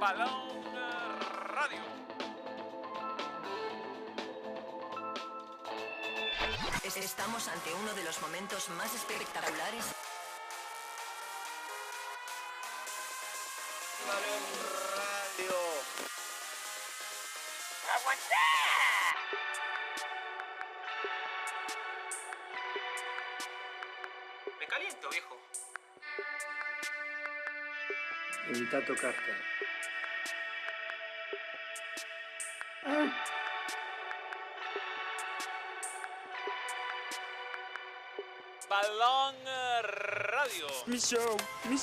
Balón Radio. Estamos ante uno de los momentos más espectaculares. Balón Radio. Me caliento, viejo. Evita tocarte. Radio. Mi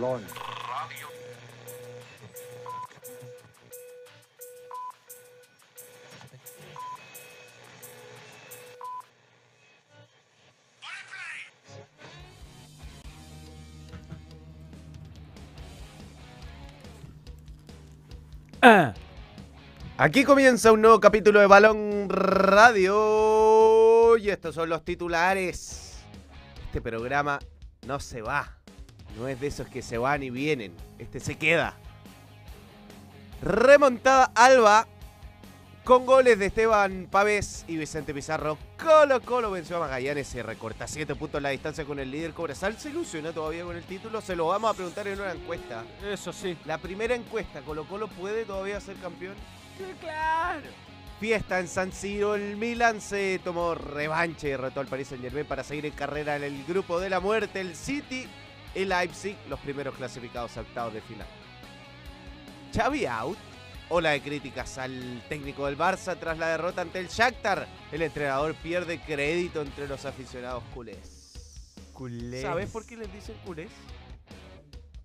Balón. Aquí comienza un nuevo capítulo de Balón Radio y estos son los titulares. Este programa no se va. No es de esos que se van y vienen. Este se queda. Remontada Alba con goles de Esteban Pávez y Vicente Pizarro. Colo Colo venció a Magallanes. Se recorta 7 puntos la distancia con el líder Cobresal. ¿Se ilusiona todavía con el título? Se lo vamos a preguntar en una encuesta. Eso sí. La primera encuesta, ¿Colo Colo puede todavía ser campeón? claro. Fiesta en San Siro, el Milan se tomó revanche y derrotó al Paris Saint Germain para seguir en carrera en el grupo de la muerte. El City, el Leipzig, los primeros clasificados a octavos de final. Xavi out. Ola de críticas al técnico del Barça tras la derrota ante el Shakhtar. El entrenador pierde crédito entre los aficionados culés. Culés. ¿Sabes por qué les dicen culés?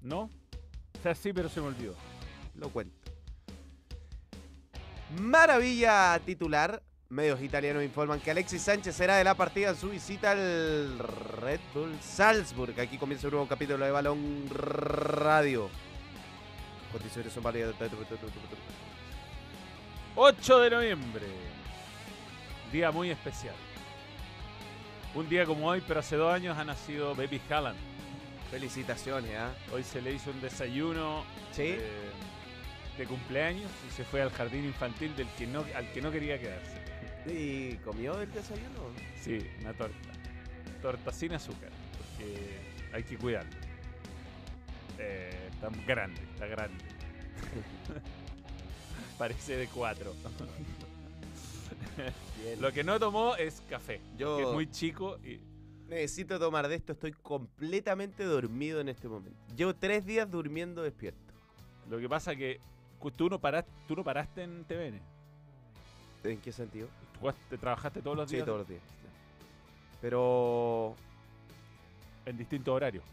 ¿No? O sea, sí, pero se me olvidó. Lo cuento. Maravilla titular. Medios italianos informan que Alexis Sánchez será de la partida en su visita al Red Bull Salzburg. Aquí comienza un nuevo capítulo de Balón Radio. Condiciones son válidas. 8 de noviembre. Día muy especial. Un día como hoy, pero hace dos años ha nacido Baby Haaland. Felicitaciones, ¿ah? Hoy se le hizo un desayuno Sí. eh, de cumpleaños y se fue al jardín infantil del que no, al que no quería quedarse. ¿Y comió el desayuno? Sí, una torta. Torta sin azúcar, porque hay que cuidarlo. Eh, está grande, está grande. Parece de cuatro. Lo que no tomó es café. Yo- Que es muy chico y Necesito tomar de esto. Estoy completamente dormido en este momento. Llevo tres días durmiendo despierto. lo que pasa que tú no paraste, tú no paraste en TVN. ¿En qué sentido? Tú jugaste- trabajaste todos los Sí, días todos los días. Pero, en distintos horarios.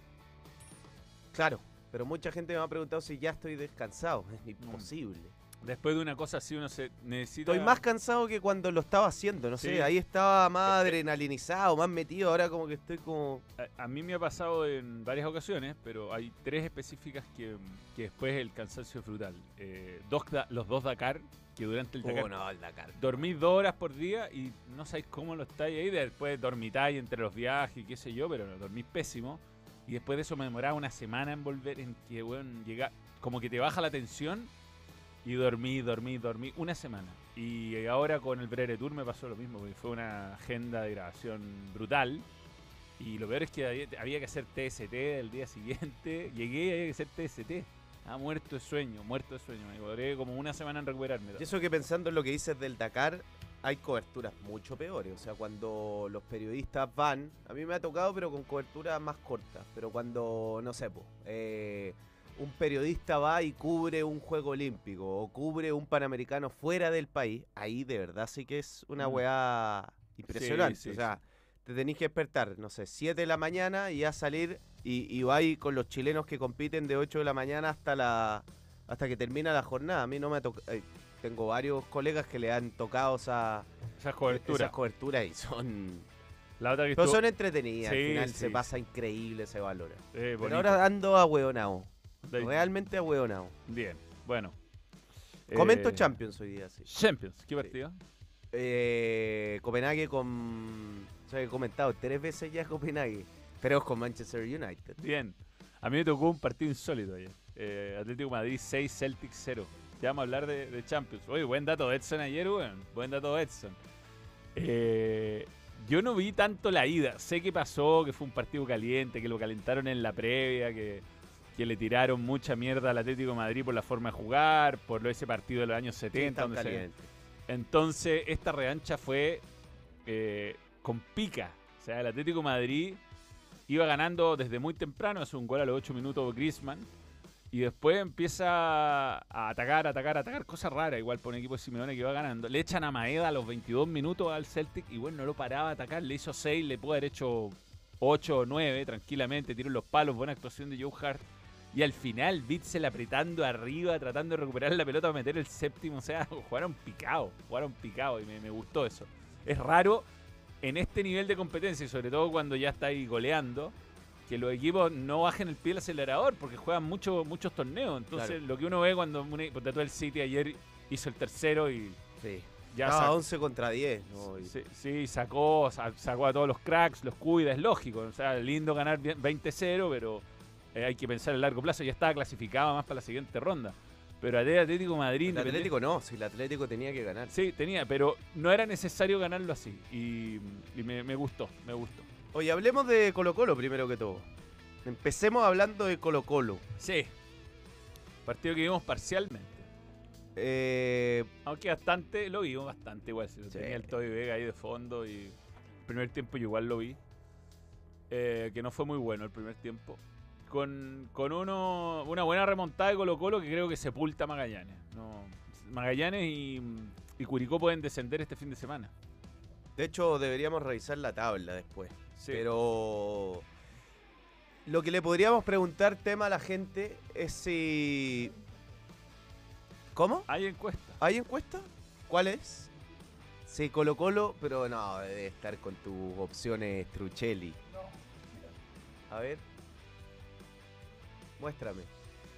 claro, pero mucha gente me ha preguntado si ya estoy descansado. Es imposible. Después de una cosa así uno se necesita Estoy más cansado que cuando lo estaba haciendo, no sé, ahí estaba más adrenalinizado, más metido, ahora como que estoy como... A, a mí me ha pasado en varias ocasiones, pero hay tres específicas que, que después el cansancio es brutal. Eh, dos, los dos Dakar, que durante el Dakar Oh, no, el Dakar. dormís dos horas por día y no sabéis cómo lo estáis ahí. Después dormitáis entre los viajes y qué sé yo, pero dormís pésimo. Y después de eso me demoraba una semana en volver, en que, weón, llega, como que te baja la tensión y dormí, dormí, dormí una semana. Y ahora con el Brere Tour me pasó lo mismo, porque fue una agenda de grabación brutal. Y lo peor es que había, que hacer TST el día siguiente. Llegué y había que hacer TST. Ah, muerto de sueño, muerto de sueño. Me demoré como una semana en recuperarme. Y eso que pensando en lo que dices del Dakar, hay coberturas mucho peores. O sea, cuando los periodistas van, a mí me ha tocado, pero con coberturas más cortas. Pero cuando, no sé, po, eh, un periodista va y cubre un juego olímpico o cubre un panamericano fuera del país, ahí de verdad sí que es una Mm. weá impresionante. sí, o sea, te tenés que despertar, no sé, 7 de la mañana y ya salir y, y va ahí con los chilenos que compiten de 8 de la mañana hasta la hasta que termina la jornada. A mí no me ha tocado. tengo varios colegas que le han tocado esa, Esas coberturas. esas coberturas y son. La otra que Pero estuvo- son entretenidas. Sí, Al final sí. se pasa increíble, se valora. eh, Pero ahora ando a hueonao. Realmente a hueonao. Bien, bueno. Comento Eh, Champions hoy día, sí. Champions, ¿qué partido? Eh, Copenhague con. Se he comentado tres veces ya Copenhague. Pero es con Manchester United. Bien. A mí me tocó un partido insólito ayer. Eh, Atlético Madrid 6, Celtic 0. Ya vamos a hablar de, de Champions. Oye, buen dato de Edson ayer, weón. Buen dato de Edson. Eh, yo no vi tanto la ida. Sé que pasó, que fue un partido caliente, que lo calentaron en la previa, que, que le tiraron mucha mierda al Atlético de Madrid por la forma de jugar, por ese partido de los años Sí, 70. tan donde se- entonces, esta revancha fue eh, con pica. O sea, el Atlético de Madrid iba ganando desde muy temprano, hace un gol a los 8 minutos Griezmann. Y después empieza a atacar, atacar, atacar. Cosa rara, igual por un equipo de Simeone que va ganando. Le echan a Maeda a los 22 minutos al Celtic y bueno, no lo paraba a atacar. Le hizo 6, le pudo haber hecho 8 o 9 tranquilamente. Tiró los palos, buena actuación de Joe Hart. Y al final, Bitzel apretando arriba, tratando de recuperar la pelota para meter el séptimo. O sea, jugaron picado, jugaron picado y me, me gustó eso. Es raro en este nivel de competencia y sobre todo cuando ya está ahí goleando, que los equipos no bajen el pie del acelerador porque juegan mucho, muchos torneos. Entonces, Claro. lo que uno ve cuando un equipo de todo el City ayer hizo el tercero y Sí. ya sacó- 11 contra 10. ¿no? Y- Sí, sí, sacó, sa- sacó a todos los cracks, los cuida, es lógico. O sea, lindo ganar bien- 20-0, pero eh, hay que pensar a largo plazo. Ya estaba clasificado más para la siguiente ronda. Pero el Atlético Madrid. El Atlético no, si el Atlético tenía que ganar. Sí, tenía, pero no era necesario ganarlo así. Y, y me, me gustó, me gustó. Oye, hablemos de Colo Colo primero que todo. Empecemos hablando de Colo Colo. Sí. Partido que vimos parcialmente. Eh, Aunque bastante, lo vimos bastante igual. Si lo Sí. Tenía el Toby Vega ahí de fondo y el primer tiempo yo igual lo vi. Eh, que no fue muy bueno el primer tiempo. Con, con uno, una buena remontada de Colo Colo que creo que sepulta a Magallanes. No, Magallanes y, y Curicó pueden descender este fin de semana. de hecho, deberíamos revisar la tabla después. Sí. Pero lo que le podríamos preguntar tema a la gente es si... ¿Cómo? Hay encuesta. ¿Hay encuesta? ¿Cuál es? Sí, Colo Colo, pero no, debe estar con tus opciones Truchelli. A ver. Muéstrame.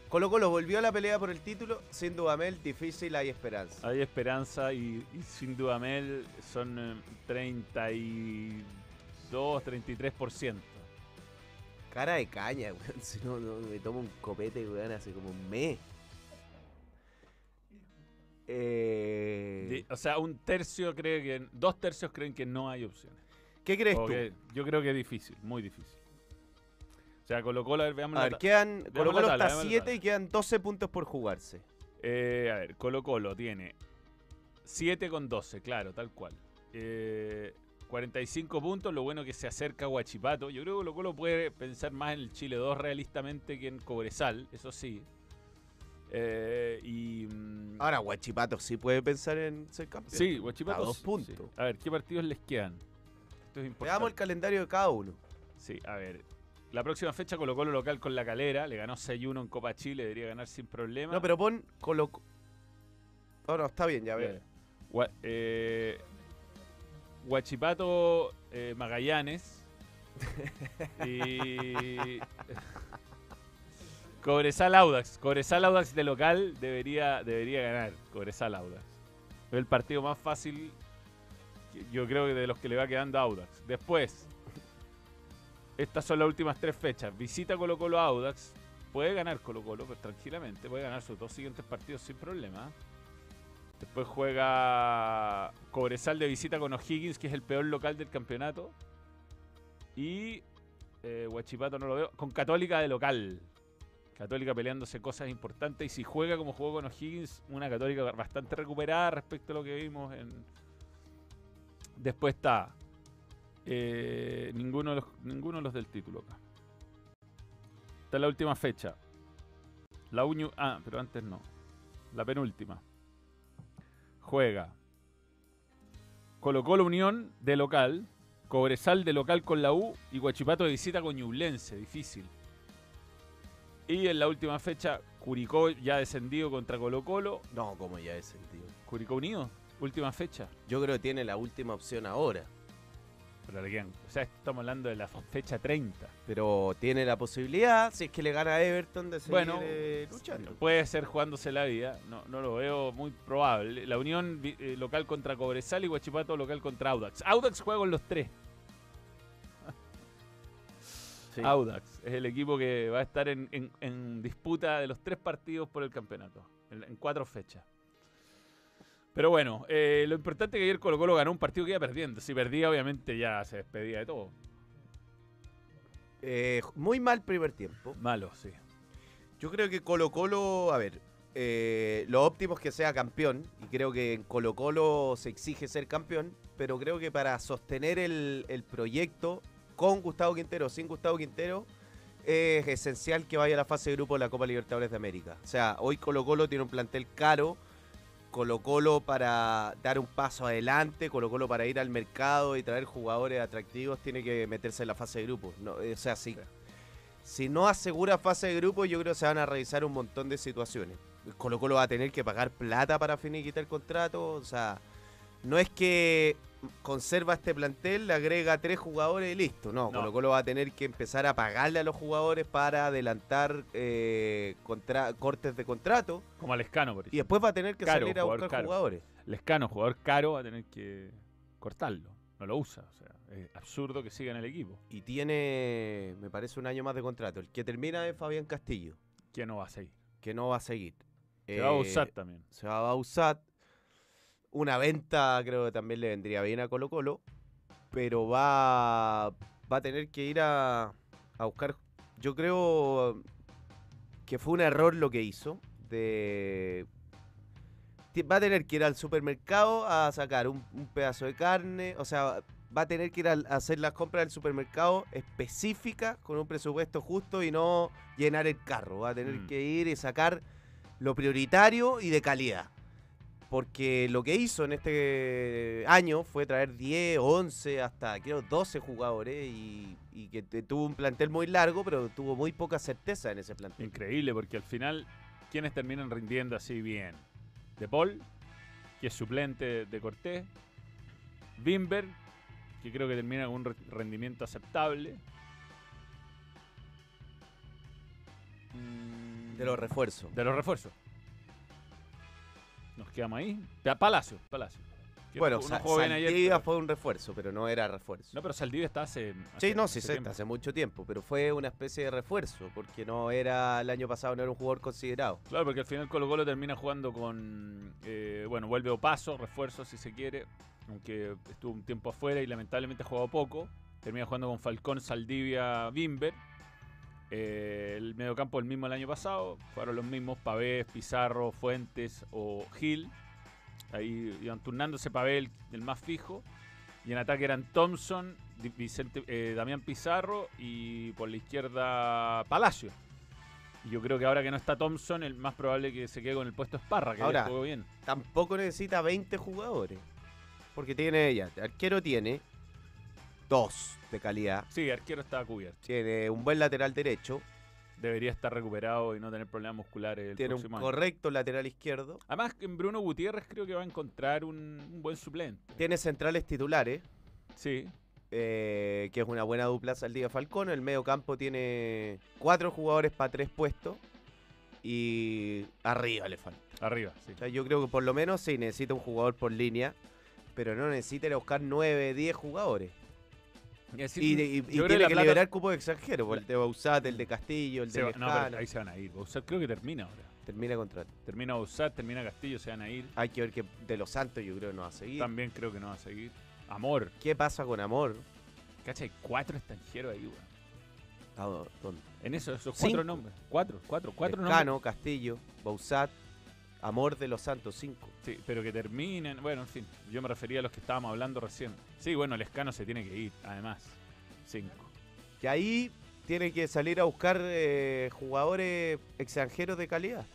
Colo Colo volvió a la pelea por el título, sin Dudamel, difícil, hay esperanza. Hay esperanza y, y sin duda Mel son eh, 32, 33%. Cara de caña, weón. Si no, no, me tomo un copete, weón, hace como un mes. Eh, o sea, un tercio cree que, dos tercios creen que no hay opciones. ¿Qué crees O tú? que- yo creo que es difícil, muy difícil. O sea, Colo Colo, a ver, veamos A la ver, quedan, la Colo Colo tabla, está veamos la 7 tabla. y quedan 12 puntos por jugarse. Eh, a ver, Colo Colo tiene 7 con 12, claro, tal cual. Eh, 45 puntos, lo bueno que se acerca a Huachipato. Yo creo que Colo Colo puede pensar más en el Chile 2 realistamente que en Cobresal, eso sí. Eh, y... mm, Ahora, Guachipato sí puede pensar en ser campeón. sí, Huachipato... A dos puntos. sí. A ver, ¿qué partidos les quedan? Esto es importante. Veamos el calendario de cada uno. Sí, a ver. La próxima fecha Colo Colo local con la calera. Le ganó 6-1 en Copa Chile. Debería ganar sin problema. No, pero pon Colo Oh, no, está bien, ya ver. Gua- eh, Huachipato eh, Magallanes. y. Cobresal Audax. Cobresal Audax de local debería, debería ganar. Cobresal Audax. Es el partido más fácil. Yo creo que de los que le va quedando a Audax. Después. Estas son las últimas tres fechas. Visita Colo Colo a Audax. Puede ganar Colo Colo, pero tranquilamente. Puede ganar sus dos siguientes partidos sin problema. Después juega Cobresal de visita con O'Higgins, que es el peor local del campeonato. Y eh, Huachipato no lo veo. Con Católica de local. Católica peleándose cosas importantes y si juega como jugó con O'Higgins, una Católica bastante recuperada respecto a lo que vimos en... Después está eh, ninguno, de los, ninguno de los del título acá. Esta es la última fecha. La Uñu... Ah, pero antes no. La penúltima. Juega Colo Colo Unión de local, Cobresal de local con la U y Guachipato de visita con Ñublense. Difícil. Y en la última fecha, Curicó ya descendido contra Colo Colo. No, como ya es sentido. Curicó Unido, última fecha. Yo creo que tiene la última opción ahora. Pero o sea, estamos hablando de la fecha 30. Pero tiene la posibilidad, si es que le gana a Everton, de seguir Bueno, eh, luchando. Puede ser jugándose la vida, no, no lo veo muy probable. La Unión eh, local contra Cobresal y Guachipato local contra Audax. Audax juega con los tres. Sí. Audax es el equipo que va a estar en, en- en disputa de los tres partidos por el campeonato, en, en cuatro fechas. Pero bueno, eh, lo importante es que ayer Colo Colo ganó un partido que iba perdiendo. Si perdía, obviamente ya se despedía de todo. Eh, muy mal primer tiempo. Malo, sí. Yo creo que Colo Colo, a ver, eh, lo óptimo es que sea campeón y creo que en Colo Colo se exige ser campeón, pero creo que para sostener el, el proyecto con Gustavo Quintero o sin Gustavo Quintero es esencial que vaya a la fase de grupo de la Copa Libertadores de América. O sea, hoy Colo Colo tiene un plantel caro, Colo Colo para dar un paso adelante, Colo Colo para ir al mercado y traer jugadores atractivos tiene que meterse en la fase de grupo. No, eh, o sea, si, si no asegura fase de grupo, yo creo que se van a revisar un montón de situaciones. Colo Colo va a tener que pagar plata para finiquitar el contrato. O sea, no es que conserva este plantel, le agrega tres jugadores y listo. No, No. Colo Colo va a tener que empezar a pagarle a los jugadores para adelantar eh, contra- cortes de contrato. Como a Lescano, por Y ejemplo. después va a tener que Caro, salir a buscar caro. jugadores. Lescano, jugador caro, va a tener que cortarlo. No lo usa. O sea, es absurdo que siga en el equipo. Y tiene, me parece, un año más de contrato. El que termina es Fabián Castillo, ¿Quién no va a seguir? que no va a seguir. Se va a Eh, usar también. se va a usar. Una venta creo que también le vendría bien a Colo Colo, pero va, va a tener que ir a, a buscar, yo creo que fue un error lo que hizo, de... Va a tener que ir al supermercado a sacar un, un pedazo de carne, o sea, va a tener que ir a hacer las compras del supermercado específicas con un presupuesto justo y no llenar el carro. Va a tener Mm. que ir y sacar lo prioritario y de calidad. Porque lo que hizo en este año fue traer 10, 11, hasta creo 12 jugadores y, y que te- tuvo un plantel muy largo, pero tuvo muy poca certeza en ese plantel. Increíble, porque al final, ¿quiénes terminan rindiendo así bien? De Paul, que es suplente de Cortés. Bimber, que creo que termina con un re- rendimiento aceptable. De los refuerzos. de los refuerzos. Nos quedamos ahí. Pa- Palacio, Palacio. Que Bueno, no ayer, Saldivia pero- fue un refuerzo, pero no era refuerzo. No, pero Saldivia está hace. Sí, hace- no, sí, hace sé, tiempo. hace mucho tiempo, pero fue una especie de refuerzo, porque no era el año pasado, no era un jugador considerado. Claro, porque al final Colo Colo termina jugando con, eh, bueno, vuelve Opaso, refuerzo si se quiere, aunque estuvo un tiempo afuera y lamentablemente ha jugado poco. Termina jugando con Falcón, Saldivia, Bimber. Eh, el mediocampo el mismo el año pasado, jugaron los mismos Pavés, Pizarro, Fuentes o Gil. Ahí iban turnándose Pavel, el más fijo. Y en ataque eran Thompson, Vicente, eh, Damián Pizarro y por la izquierda Palacio. Y yo creo que ahora que no está Thompson, el más probable que se quede con el puesto es Parra, que Ahora- bien. Tampoco necesita 20 jugadores, porque tiene ella, arquero tiene dos de calidad, Sí, arquero estaba cubierto. tiene un buen lateral derecho, Debería estar recuperado y no tener problemas musculares el tiene un año. correcto lateral izquierdo, Además, en Bruno Gutiérrez creo que va a encontrar un, un buen suplente. tiene centrales titulares, Sí, eh, que es una buena dupla Saldivia Falcón. El medio campo tiene cuatro jugadores para tres puestos y arriba le falta. arriba, sí. O sea, yo creo que por lo menos sí necesita un jugador por línea, pero no necesita ir a buscar 9, 10 jugadores. Y, decir, Y, de- y- y yo creo que tiene que plata- liberar cupo de extranjeros, el de Bausat, el de Castillo, el se de va- no, pero ahí se van a ir. Bausat creo que termina ahora. Termina contrato. Termina Bausat, termina Castillo, se van a ir. Hay que ver que de los Santos yo creo que no va a seguir. También creo que no va a seguir. Amor. ¿Qué pasa con Amor? Cacha, hay cuatro extranjeros ahí, weón. En eso, esos Cinco. cuatro nombres. Cuatro, cuatro, cuatro nombres. Lescano, Castillo, Bausat, Amor de los Santos, cinco. Sí, pero que terminen. Bueno, en fin, yo me refería a los que estábamos hablando recién. Sí, bueno, el escano se tiene que ir, además. Cinco. Que ahí tiene que salir a buscar eh, jugadores extranjeros de calidad.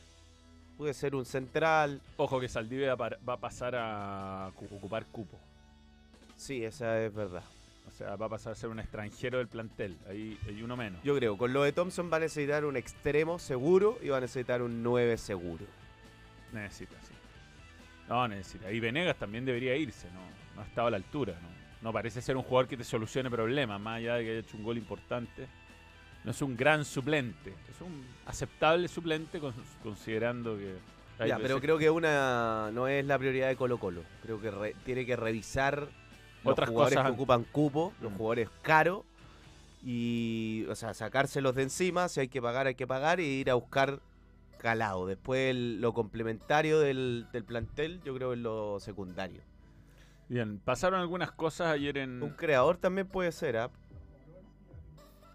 Puede ser un central. Ojo que Saldivia va, a pasar a cu- ocupar cupo. Sí, esa es verdad. O sea, va a pasar a ser un extranjero del plantel. Ahí hay uno menos. Yo creo, con lo de Thompson va a necesitar un extremo seguro y va a necesitar un 9 seguro. Necesita, sí. No, necesita. Y Venegas también debería irse, no, no ha estado a la altura, ¿no? No parece ser un jugador que te solucione problemas, más allá de que haya hecho un gol importante. No es un gran suplente, es un aceptable suplente con- considerando que... Ya, pero creo que una no es la prioridad de Colo Colo. Creo que re- tiene que revisar los Otras jugadores cosas que an- ocupan cupo, los Mm. jugadores caros, y, o sea, sacárselos de encima, si hay que pagar, hay que pagar, y ir a buscar calado. Después el- lo complementario del, del plantel, yo creo que es lo secundario. Bien, pasaron algunas cosas ayer en... Un creador también puede ser, ¿ah?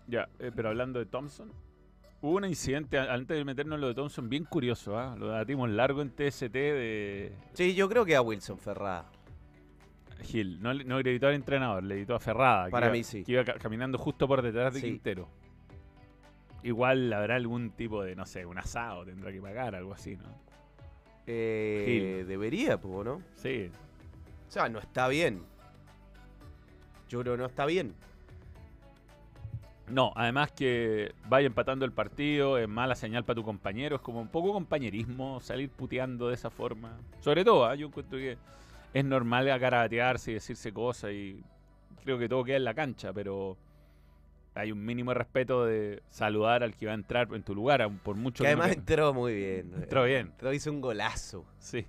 Ya, eh, pero hablando de Thompson, hubo un incidente antes de meternos en lo de Thompson bien curioso, ¿ah? Lo debatimos largo en TST de Sí, yo creo que a Wilson Ferrada. Gil. No, le- no le editó al entrenador, le editó a Ferrada. que Para iba- mí sí. Que iba ca- caminando justo por detrás de Sí. Quintero. Igual habrá algún tipo de, no sé, un asado, tendrá que pagar, algo así, ¿no? Eh, Gil. debería, pues, ¿no? Sí. O sea, no está bien. Yo creo que no está bien. No, además que vaya empatando el partido, es mala señal para tu compañero, es como un poco compañerismo salir puteando de esa forma. Sobre todo, ¿ah? yo encuentro que es normal acaratearse y decirse cosas y creo que todo queda en la cancha, pero hay un mínimo de respeto de saludar al que va a entrar en tu lugar, por mucho Que además entró muy bien. Entró bien. Entró, hizo un golazo. Sí.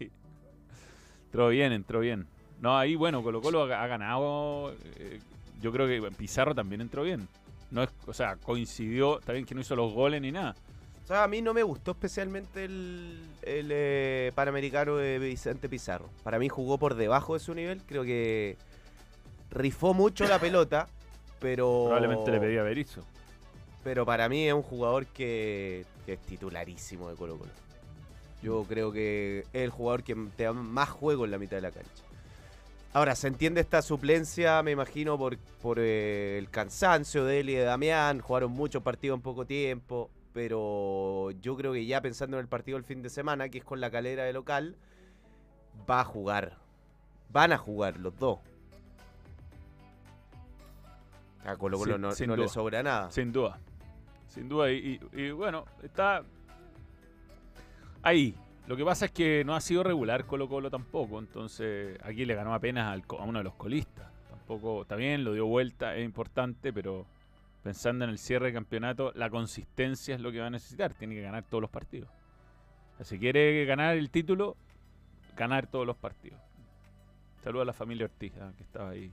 Entró bien, entró bien. No, ahí bueno, Colo Colo ha, ha ganado. eh, yo creo que Pizarro también entró bien. No es, o sea, coincidió, está bien que no hizo los goles ni nada. O sea, a mí no me gustó especialmente el, el, eh, Panamericano de Vicente Pizarro. Para mí jugó por debajo de su nivel. Creo que rifó mucho la pelota, pero... Probablemente le pedía Berizzo. Pero para mí es un jugador que, que es titularísimo de Colo Colo. Yo creo que es el jugador que te da más juego en la mitad de la cancha. Ahora, se entiende esta suplencia, me imagino, por, por eh, el cansancio de él y de Damián. Jugaron muchos partidos en poco tiempo. Pero yo creo que ya pensando en el partido del fin de semana, que es con la calera de local, va a jugar. Van a jugar los dos. A Colo Colo Sin- no, sin no le sobra nada. Sin duda. Sin duda. Y, y- y bueno, está ahí. Lo que pasa es que no ha sido regular Colo Colo tampoco. Entonces aquí le ganó apenas al a uno de los colistas. Tampoco, está bien, lo dio vuelta, es importante, pero pensando en el cierre de campeonato, la consistencia es lo que va a necesitar. Tiene que ganar todos los partidos. Si quiere ganar el título, ganar todos los partidos. Saludos a la familia Ortiz, ah, que estaba ahí.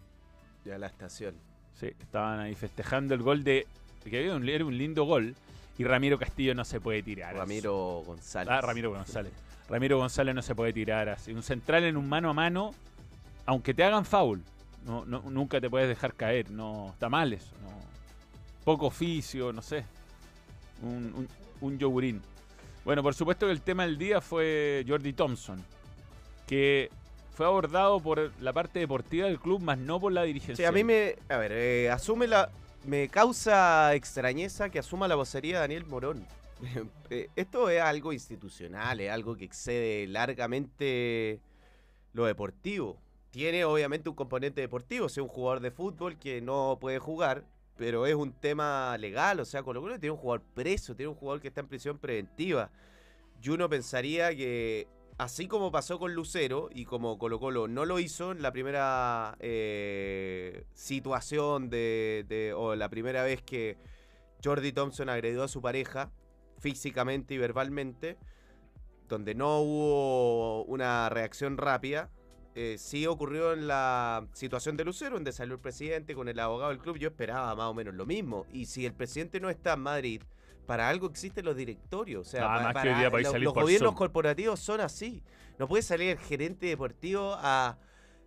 Ya la estación. Sí, estaban ahí festejando el gol de. que un- era un lindo gol. Y Ramiro Castillo no se puede tirar. Ramiro González. Ah, Ramiro González. Ramiro González no se puede tirar así. Un central en un mano a mano, aunque te hagan foul, no, no- nunca te puedes dejar caer. No, está mal eso. no. Poco oficio, no sé. Un, un, un yogurín. Bueno, por supuesto que el tema del día fue Jordi Thompson, que fue abordado por la parte deportiva del club, más no por la dirigencia. Sí, a mí me. A ver, eh, asume la. Me causa extrañeza que asuma la vocería Daniel Morón. Eh, Esto es algo institucional, es algo que excede largamente lo deportivo. Tiene obviamente un componente deportivo, si es un jugador de fútbol que no puede jugar, pero es un tema legal, o sea, Colo Colo tiene un jugador preso, tiene un jugador que está en prisión preventiva. Y uno pensaría que, así como pasó con Lucero y como Colo Colo no lo hizo en la primera eh, situación de, o la primera vez que Jordi Thompson agredió a su pareja físicamente y verbalmente, donde no hubo una reacción rápida, eh, sí ocurrió en la situación de Lucero, donde salió el presidente con el abogado del club. Yo esperaba más o menos lo mismo. Y si el presidente no está en Madrid, para algo existen los directorios. O sea, Nada que hoy día los gobiernos Zoom. corporativos son así. No puede salir el gerente deportivo a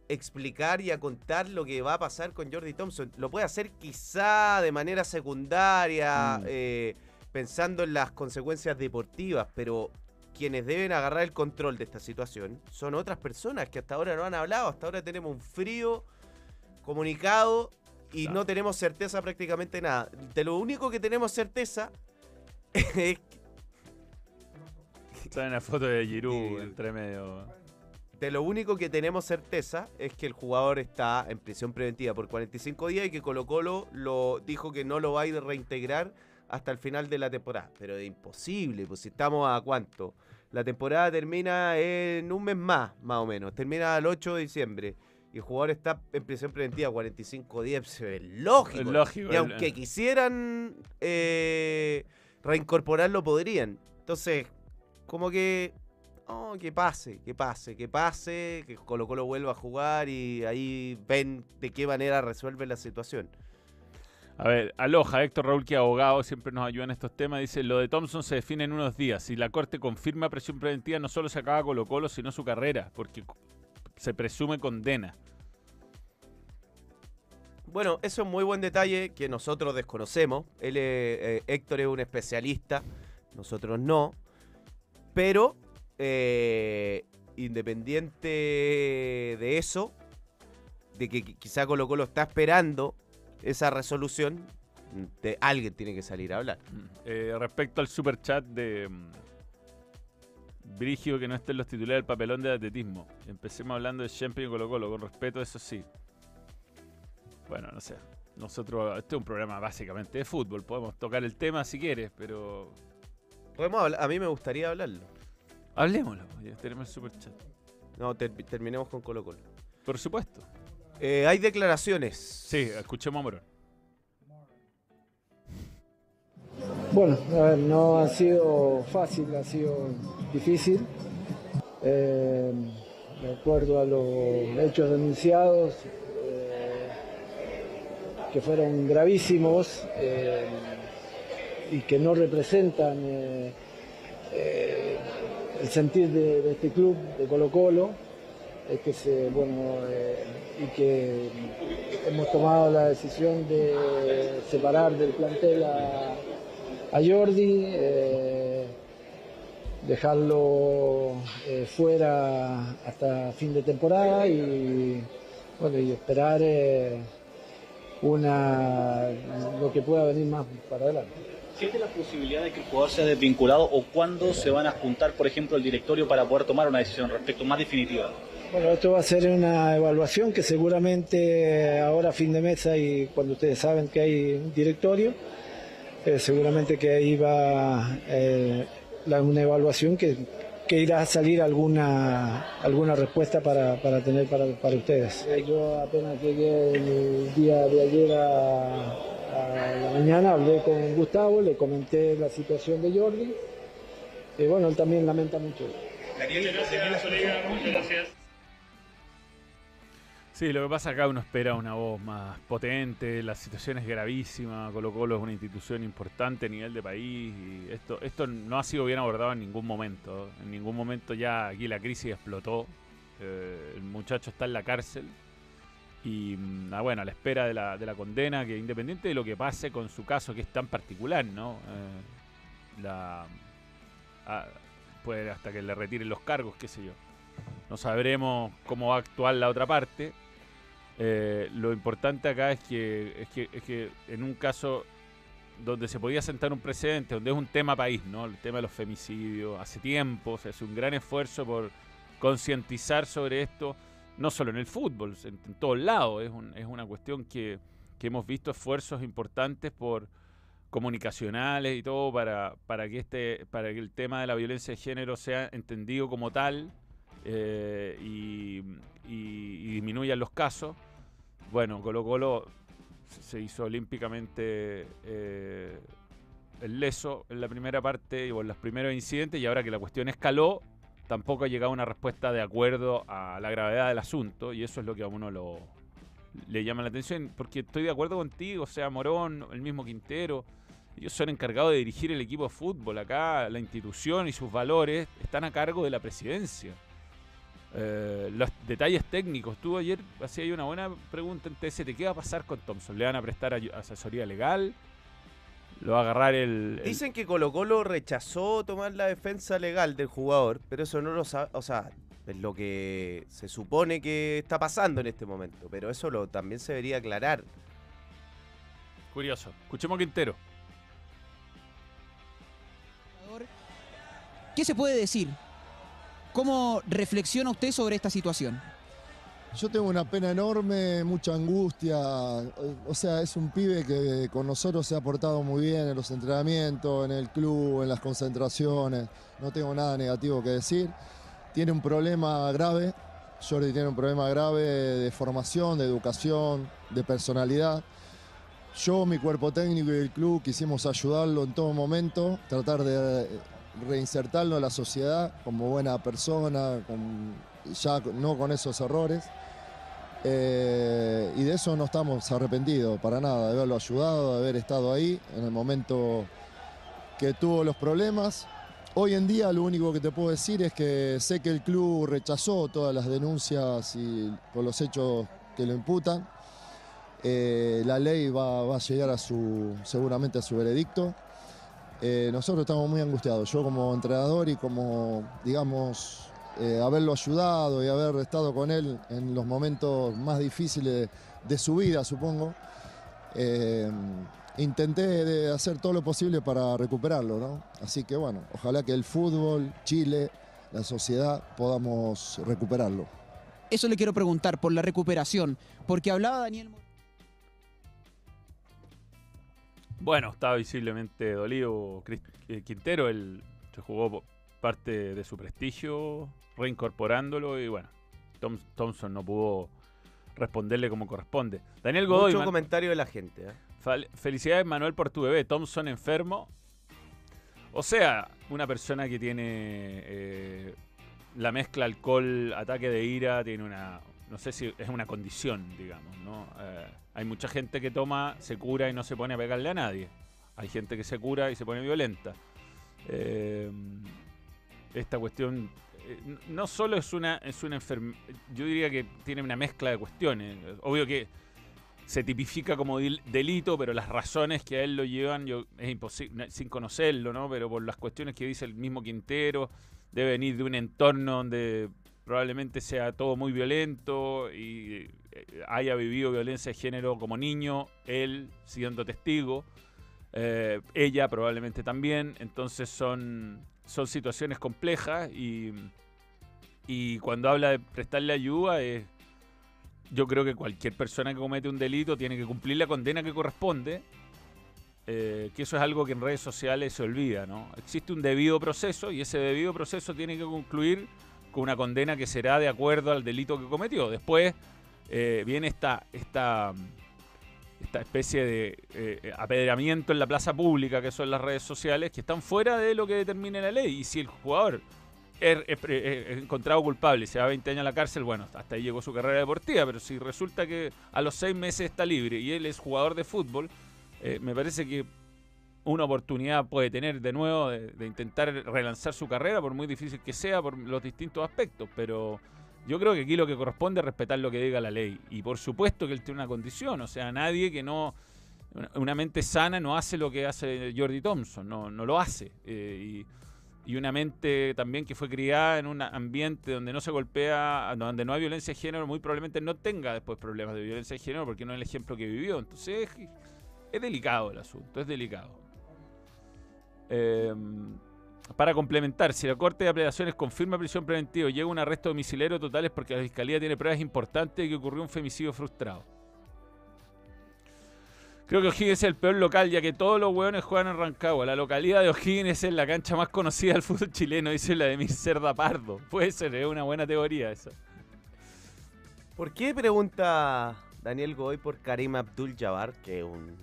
explicar y a contar lo que va a pasar con Jordi Thompson. Lo puede hacer quizá de manera secundaria, Mm. eh, pensando en las consecuencias deportivas, pero quienes deben agarrar el control de esta situación son otras personas que hasta ahora no han hablado. Hasta ahora tenemos un frío comunicado y Claro. no tenemos certeza prácticamente nada. De lo único que tenemos certeza Está una foto de Giroud entre medio. De lo único que tenemos certeza es que el jugador está en prisión preventiva por 45 días y que Colo Colo lo dijo que no lo va a ir a reintegrar hasta el final de la temporada. Pero es imposible, pues si estamos a cuánto. La temporada termina en un mes más, más o menos. Termina el 8 de diciembre. Y el jugador está en prisión preventiva 45 días. Es lógico. Es lógico, Y aunque quisieran eh, reincorporarlo, podrían. Entonces, como que Oh, que pase, que pase, que pase, que Colo Colo vuelva a jugar y ahí ven de qué manera resuelve la situación. A ver, aloja, Héctor Raúl, que abogado, siempre nos ayuda en estos temas. Dice: Lo de Thompson se define en unos días. Si la corte confirma presión preventiva, no solo se acaba Colo Colo, sino su carrera, porque se presume condena. Bueno, eso es muy buen detalle que nosotros desconocemos. Él, eh, Héctor es un especialista, nosotros no. Pero, eh, independiente de eso, de que qui- quizá Colo Colo está esperando esa resolución, de alguien tiene que salir a hablar. Mm. Eh, respecto al super chat de mm, Brigio, que no estén los titulares del papelón de atletismo. Empecemos hablando de Champions Colo Colo, con respeto, eso sí. Bueno, no sé. Nosotros, este es un programa básicamente de fútbol. Podemos tocar el tema si quieres, pero Podemos hablar- a mí me gustaría hablarlo. hablemoslo. Ya tenemos el super chat. No, ter- terminemos con Colo Colo. Por supuesto. Eh, hay declaraciones. Sí, escuchemos a Morón. Bueno, a ver, no ha sido fácil, ha sido difícil. Eh, de acuerdo a los hechos denunciados, que fueron gravísimos eh, y que no representan eh, eh, el sentir de, este club, de Colo Colo, que bueno, y que hemos tomado la decisión de separar del plantel a, Jordi, dejarlo fuera hasta fin de temporada y bueno y esperar una lo que pueda venir más para adelante. ¿Existe la posibilidad de que el jugador sea desvinculado o cuándo se van a juntar, por ejemplo, el directorio para poder tomar una decisión respecto más definitiva? Bueno, esto va a ser una evaluación que seguramente ahora a fin de mesa y cuando ustedes saben que hay un directorio, eh, seguramente que ahí va eh, la- una evaluación que, que irá a salir alguna alguna respuesta para, para tener para, para ustedes. Eh, yo apenas llegué el día de ayer a, a la mañana, hablé con Gustavo, le comenté la situación de Jordi y bueno, él también lamenta mucho. Sí, lo que pasa acá uno espera una voz más potente, la situación es gravísima, Colo Colo es una institución importante a nivel de país y esto, esto no ha sido bien abordado en ningún momento. En ningún momento ya aquí la crisis explotó, eh, el muchacho está en la cárcel y mm, ah, bueno, a la espera de la, de la condena, que independiente de lo que pase con su caso, que es tan particular, ¿no? Eh, la, ah, puede hasta que le retiren los cargos, qué sé yo. No sabremos cómo va a actuar la otra parte. Eh, lo importante acá es que, es que es que en un caso donde se podía sentar un precedente, donde es un tema país, ¿no? El tema de los femicidios, hace tiempo se hace un gran esfuerzo por concientizar sobre esto, no solo en el fútbol, en, en todos lados. Es, un- es una cuestión que, que hemos visto esfuerzos importantes por comunicacionales y todo para, para que este para que el tema de la violencia de género sea entendido como tal eh, y, y- disminuyan los casos. Bueno, Colo Colo se- se hizo olímpicamente eh, el leso en la primera parte o en los primeros incidentes y ahora que la cuestión escaló, tampoco ha llegado una respuesta de acuerdo a la gravedad del asunto y eso es lo que a uno lo, le llama la atención porque estoy de acuerdo contigo, o sea, Morón, el mismo Quintero, ellos son encargados de dirigir el equipo de fútbol acá, la institución y sus valores están a cargo de la presidencia. Eh, los detalles técnicos. Tú ayer hacías ahí una buena pregunta en TST. ¿Qué va a pasar con Thompson? ¿Le van a prestar asesoría legal? ¿Lo va a agarrar el...? el- Dicen que Colo Colo rechazó tomar la defensa legal del jugador, pero eso no lo sabe, o sea, es lo que se supone que está pasando en este momento, pero eso lo también se debería aclarar. Curioso. Escuchemos a Quintero. ¿Qué se puede decir? ¿Cómo reflexiona usted sobre esta situación? Yo tengo una pena enorme, mucha angustia. O sea, es un pibe que con nosotros se ha portado muy bien en los entrenamientos, en el club, en las concentraciones. No tengo nada negativo que decir. Tiene un problema grave. Jordi tiene un problema grave de formación, de educación, de personalidad. Yo, mi cuerpo técnico y el club quisimos ayudarlo en todo momento, tratar de reinsertarlo en la sociedad como buena persona, ya no con esos errores. Eh, y de eso no estamos arrepentidos para nada, de haberlo ayudado, de haber estado ahí en el momento que tuvo los problemas. Hoy en día lo único que te puedo decir es que sé que el club rechazó todas las denuncias y por los hechos que lo imputan. Eh, la ley va, va a llegar a su, seguramente a su veredicto. Eh, nosotros estamos muy angustiados. Yo como entrenador y como, digamos, eh, haberlo ayudado y haber estado con él en los momentos más difíciles de su vida, supongo. eh, intenté de hacer todo lo posible para recuperarlo, ¿no? Así que bueno, ojalá que el fútbol, Chile, la sociedad podamos recuperarlo. Eso le quiero preguntar por la recuperación, porque hablaba Daniel Bueno, estaba visiblemente dolido eh, Quintero. Él se jugó parte de su prestigio reincorporándolo y bueno, Tom- Thompson no pudo responderle como corresponde. Daniel Godoy, Mucho comentario de la gente. ¿eh? Felicidades, Manuel, por tu bebé. Thompson enfermo. O sea, una persona que tiene eh, la mezcla alcohol, ataque de ira, tiene una. No sé si es una condición, digamos, ¿no? Eh, hay mucha gente que toma, se cura y no se pone a pegarle a nadie. Hay gente que se cura y se pone violenta. Eh, esta cuestión eh, no solo es una es una enfermedad, yo diría que tiene una mezcla de cuestiones. Obvio que se tipifica como delito, pero las razones que a él lo llevan, yo, es imposible, sin conocerlo, ¿no? Pero por las cuestiones que dice el mismo Quintero, debe venir de un entorno donde probablemente sea todo muy violento y eh, haya vivido violencia de género como niño, él siendo testigo, eh, ella probablemente también, entonces son, son situaciones complejas y, y cuando habla de prestarle ayuda es yo creo que cualquier persona que comete un delito tiene que cumplir la condena que corresponde. eh, que eso es algo que en redes sociales se olvida, ¿no? Existe un debido proceso y ese debido proceso tiene que concluir con una condena que será de acuerdo al delito que cometió. Después eh, viene esta, esta, esta especie de eh, apedreamiento en la plaza pública, que son las redes sociales, que están fuera de lo que determine la ley. Y si el jugador es, es- es encontrado culpable y se va 20 años a la cárcel, bueno, hasta ahí llegó su carrera deportiva, pero si resulta que a los seis meses está libre y él es jugador de fútbol, eh, me parece que una oportunidad puede tener de nuevo de, intentar relanzar su carrera, por muy difícil que sea, por los distintos aspectos, pero yo creo que aquí lo que corresponde es respetar lo que diga la ley. Y por supuesto que él tiene una condición, o sea, nadie que no... Una, mente sana no hace lo que hace Jordi Thompson, no, no lo hace. Eh, y, una mente también que fue criada en un ambiente donde no se golpea, donde no hay violencia de género, muy probablemente no tenga después problemas de violencia de género porque no es el ejemplo que vivió. Entonces es, es delicado el asunto, es delicado. Eh, para complementar, si la Corte de Apelaciones confirma prisión preventiva y llega un arresto domiciliario total es porque la Fiscalía tiene pruebas importantes de que ocurrió un femicidio frustrado. Creo que O'Higgins es el peor local, ya que todos los hueones juegan en Rancagua. La localidad de O'Higgins es la cancha más conocida del fútbol chileno, dice la de Mir Cerda Pardo. Puede ser, es una buena teoría esa. ¿Por qué pregunta Daniel Goy por Karim Abdul Jabbar, que es un.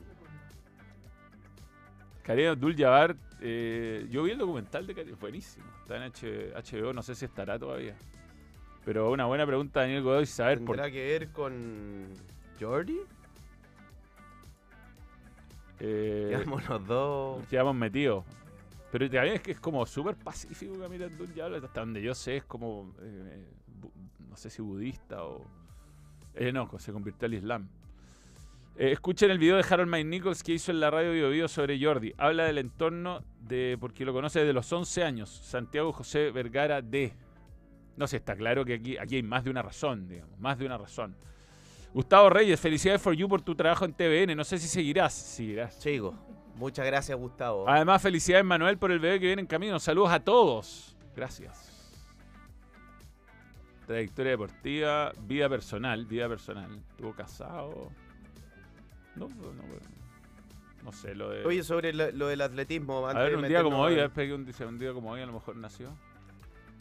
Karim Abdul Jabbar, eh, yo vi el documental de Karim, buenísimo. Está en H- HBO, no sé si estará todavía. Pero una buena pregunta, Daniel Godoy, saber por ¿Tendrá que ver con Jordi? eh, Quedamos los dos. quedamos metidos. Pero también es que es como súper pacífico Karim Abdul Jabbar, hasta donde yo sé, es como eh, no sé si budista o... Eh, no, se convirtió al Islam. Eh, escuchen el video de Harold Mike Nichols que hizo en la radio Bio Bio sobre Jordi. Habla del entorno de, porque lo conoce desde los 11 años. Santiago José Vergara D. No sé, está claro que aquí, aquí hay más de una razón, digamos, más de una razón. Gustavo Reyes, felicidades for you por tu trabajo en TVN. No sé si seguirás. Seguirás. Sigo. Muchas gracias, Gustavo. Además, felicidades Manuel por el bebé que viene en camino. Saludos a todos. Gracias. Trayectoria deportiva, vida personal, vida personal. Estuvo casado. No, no, no, no sé, lo de. Oye, sobre lo, lo del atletismo. a Antes ver, de un día como hoy, a ver, un, un día como hoy a lo mejor nació.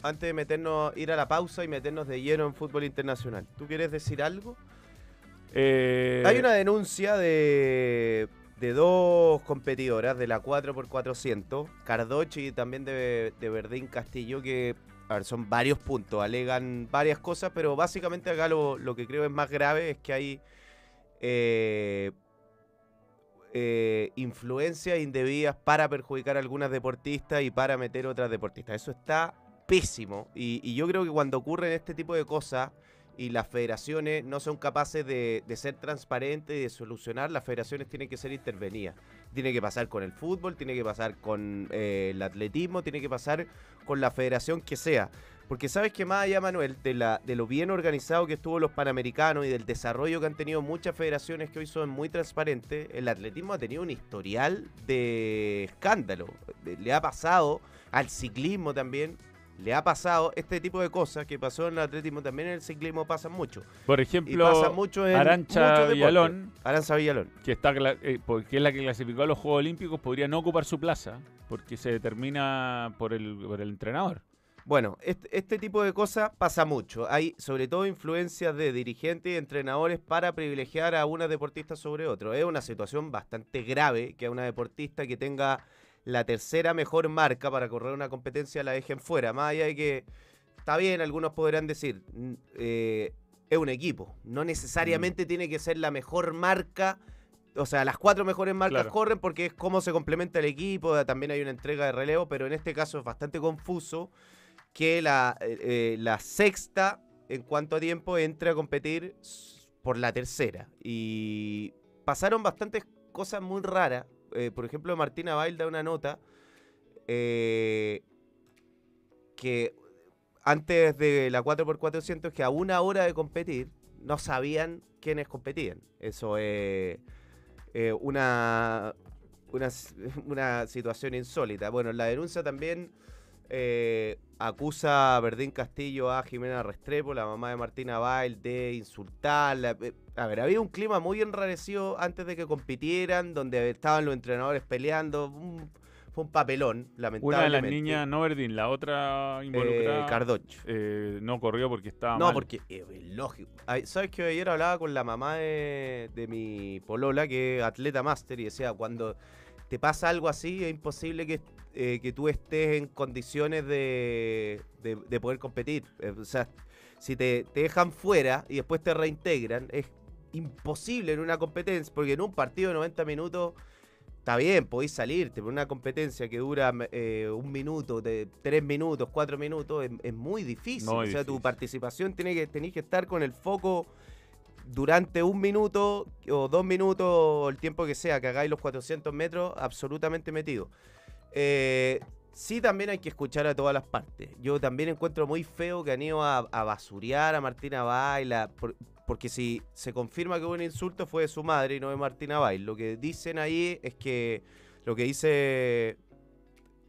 Antes de meternos, ir a la pausa y meternos de lleno en fútbol internacional. ¿Tú quieres decir algo? Eh, Hay una denuncia de, de dos competidoras de la 4x400, Cardochi y también de, de Verdín Castillo, que a ver, son varios puntos, alegan varias cosas, pero básicamente acá lo, lo que creo es más grave es que hay eh, eh, influencias indebidas para perjudicar a algunas deportistas y para meter otras deportistas. Eso está pésimo y, yo creo que cuando ocurren este tipo de cosas y las federaciones no son capaces de, de ser transparentes y de solucionar, las federaciones tienen que ser intervenidas. Tiene que pasar con el fútbol, tiene que pasar con eh, el atletismo, tiene que pasar con la federación que sea. Porque sabes que más allá, Manuel, de, la, de lo bien organizado que estuvo los Panamericanos y del desarrollo que han tenido muchas federaciones que hoy son muy transparentes, el atletismo ha tenido un historial de escándalo. Le ha pasado al ciclismo también, le ha pasado este tipo de cosas que pasó en el atletismo, también en el ciclismo pasan mucho. Por ejemplo, pasa mucho en Arancha. Villalón, Aranza Villalón. que, está, eh, porque es la que clasificó a los Juegos Olímpicos, podría no ocupar su plaza porque se determina por el, por el entrenador. Bueno, este, este tipo de cosas pasa mucho. Hay sobre todo influencias de dirigentes y entrenadores para privilegiar a una deportista sobre otro. Es una situación bastante grave que a una deportista que tenga la tercera mejor marca para correr una competencia la dejen fuera. Más allá de que está bien, algunos podrán decir, mm, eh, es un equipo. No necesariamente tiene que ser la mejor marca. O sea, las cuatro mejores marcas Claro. corren porque es cómo se complementa el equipo. También hay una entrega de relevo, pero en este caso es bastante confuso que la, eh, eh, la sexta, en cuanto a tiempo, entre a competir por la tercera. Y pasaron bastantes cosas muy raras. Eh, por ejemplo, Martina Bail da una nota que antes de la 4x400 que a una hora de competir no sabían quiénes competían. Eso es una, una, una situación insólita. Bueno, en la denuncia también eh, acusa a Verdín Castillo a Jimena Restrepo, la mamá de Martina Bail, de insultarla. Eh, A ver, había un clima muy enrarecido antes de que compitieran, donde estaban los entrenadores peleando. Un- fue un papelón, Una de lamentablemente. las niñas, no Verdín, la otra involucrada. Eh, Cardocho. eh, no corrió porque estaba No, mal. porque es lógico. Ay, ¿Sabes que ayer hablaba con la mamá de, de mi polola, que es atleta máster, y decía, cuando te pasa algo así, es imposible que, eh, que tú estés en condiciones de, de- de poder competir. Eh, o sea, si te, te dejan fuera y después te reintegran, es imposible en una competencia, porque en un partido de 90 minutos... Está bien, podéis salirte, pero una competencia que dura eh, un minuto, de tres minutos, cuatro minutos, es, es muy difícil. Muy o sea, tu participación tiene que, tenéis que estar con el foco durante un minuto o dos minutos, o el tiempo que sea, que hagáis los 400 metros, absolutamente metido. Eh, sí, también hay que escuchar a todas las partes. Yo también encuentro muy feo que han ido a, a basurear a Martina Baila, por- porque si se confirma que hubo un insulto fue de su madre y no de Martina Bail. Lo que dicen ahí es que lo que dice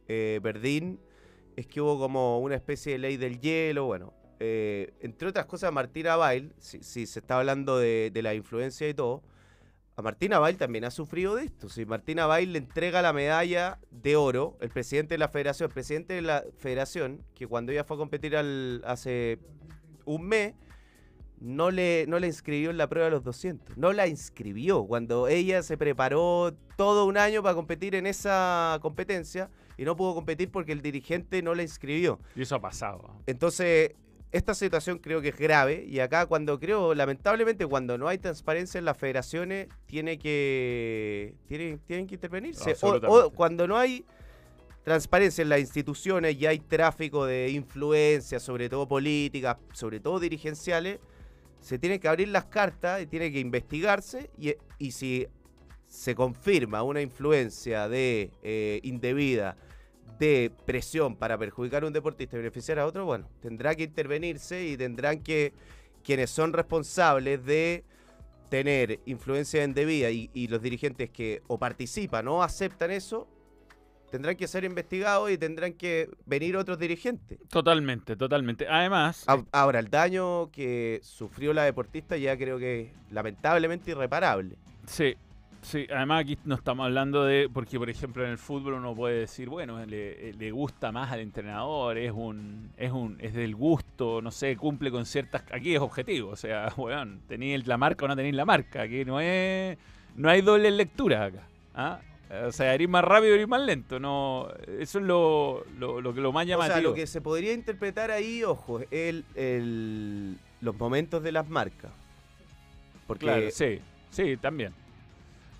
eh, Verdín es que hubo como una especie de ley del hielo, bueno. eh, entre otras cosas, Martina Bail, si, si se está hablando de, de la influencia y todo, a Martina Bail también ha sufrido de esto. Si Martina Bail le entrega la medalla de oro, el presidente de la federación, el presidente de la federación, que cuando ella fue a competir al- hace un mes, no le, no le inscribió en la prueba de los 200. No la inscribió. Cuando ella se preparó todo un año para competir en esa competencia y no pudo competir porque el dirigente no la inscribió. Y eso ha pasado. Entonces, esta situación creo que es grave y acá cuando creo, lamentablemente, cuando no hay transparencia en las federaciones, tiene que, tiene- tienen que intervenirse. O- cuando no hay transparencia en las instituciones y hay tráfico de influencias, sobre todo políticas, sobre todo dirigenciales, se tienen que abrir las cartas y tiene que investigarse y, y si se confirma una influencia de eh, indebida de presión para perjudicar a un deportista y beneficiar a otro, bueno, tendrá que intervenirse y tendrán que quienes son responsables de tener influencia indebida y, y los dirigentes que o participan o aceptan eso, tendrán que ser investigados y tendrán que venir otros dirigentes. Totalmente, totalmente. Además, A- Ahora, el daño que sufrió la deportista ya creo que es lamentablemente irreparable. Sí, sí, además aquí no estamos hablando de, porque por ejemplo en el fútbol uno puede decir, bueno, le, le gusta más al entrenador, es un, es un, es del gusto, no sé, cumple con ciertas, aquí es objetivo, o sea, weón, tenéis la marca o no tenéis la marca, aquí no es, no hay doble lectura acá, ¿ah? O sea, eres más rápido, eres más lento, no, eso es lo, lo, lo que lo más O llamativo. sea, lo que se podría interpretar ahí, ojo, es el, el- los momentos de las marcas. Porque Claro, sí, sí, también.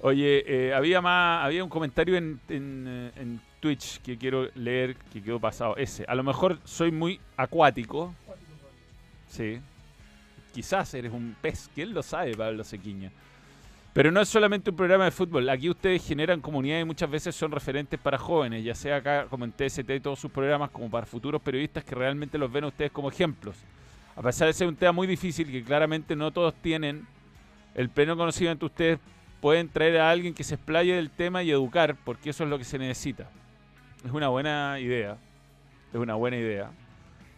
Oye, eh, había más, había un comentario en, en, eh, en Twitch que quiero leer, que quedó pasado. Ese. A lo mejor soy muy acuático. Sí. Quizás eres un pez. ¿Quién lo sabe, Pablo Sequiña? Pero no es solamente un programa de fútbol. Aquí ustedes generan comunidad y muchas veces son referentes para jóvenes, ya sea acá como en TST y todos sus programas, como para futuros periodistas que realmente los ven a ustedes como ejemplos. A pesar de ser un tema muy difícil que claramente no todos tienen el pleno conocimiento, ustedes pueden traer a alguien que se explaye del tema y educar, porque eso es lo que se necesita. Es una buena idea. Es una buena idea.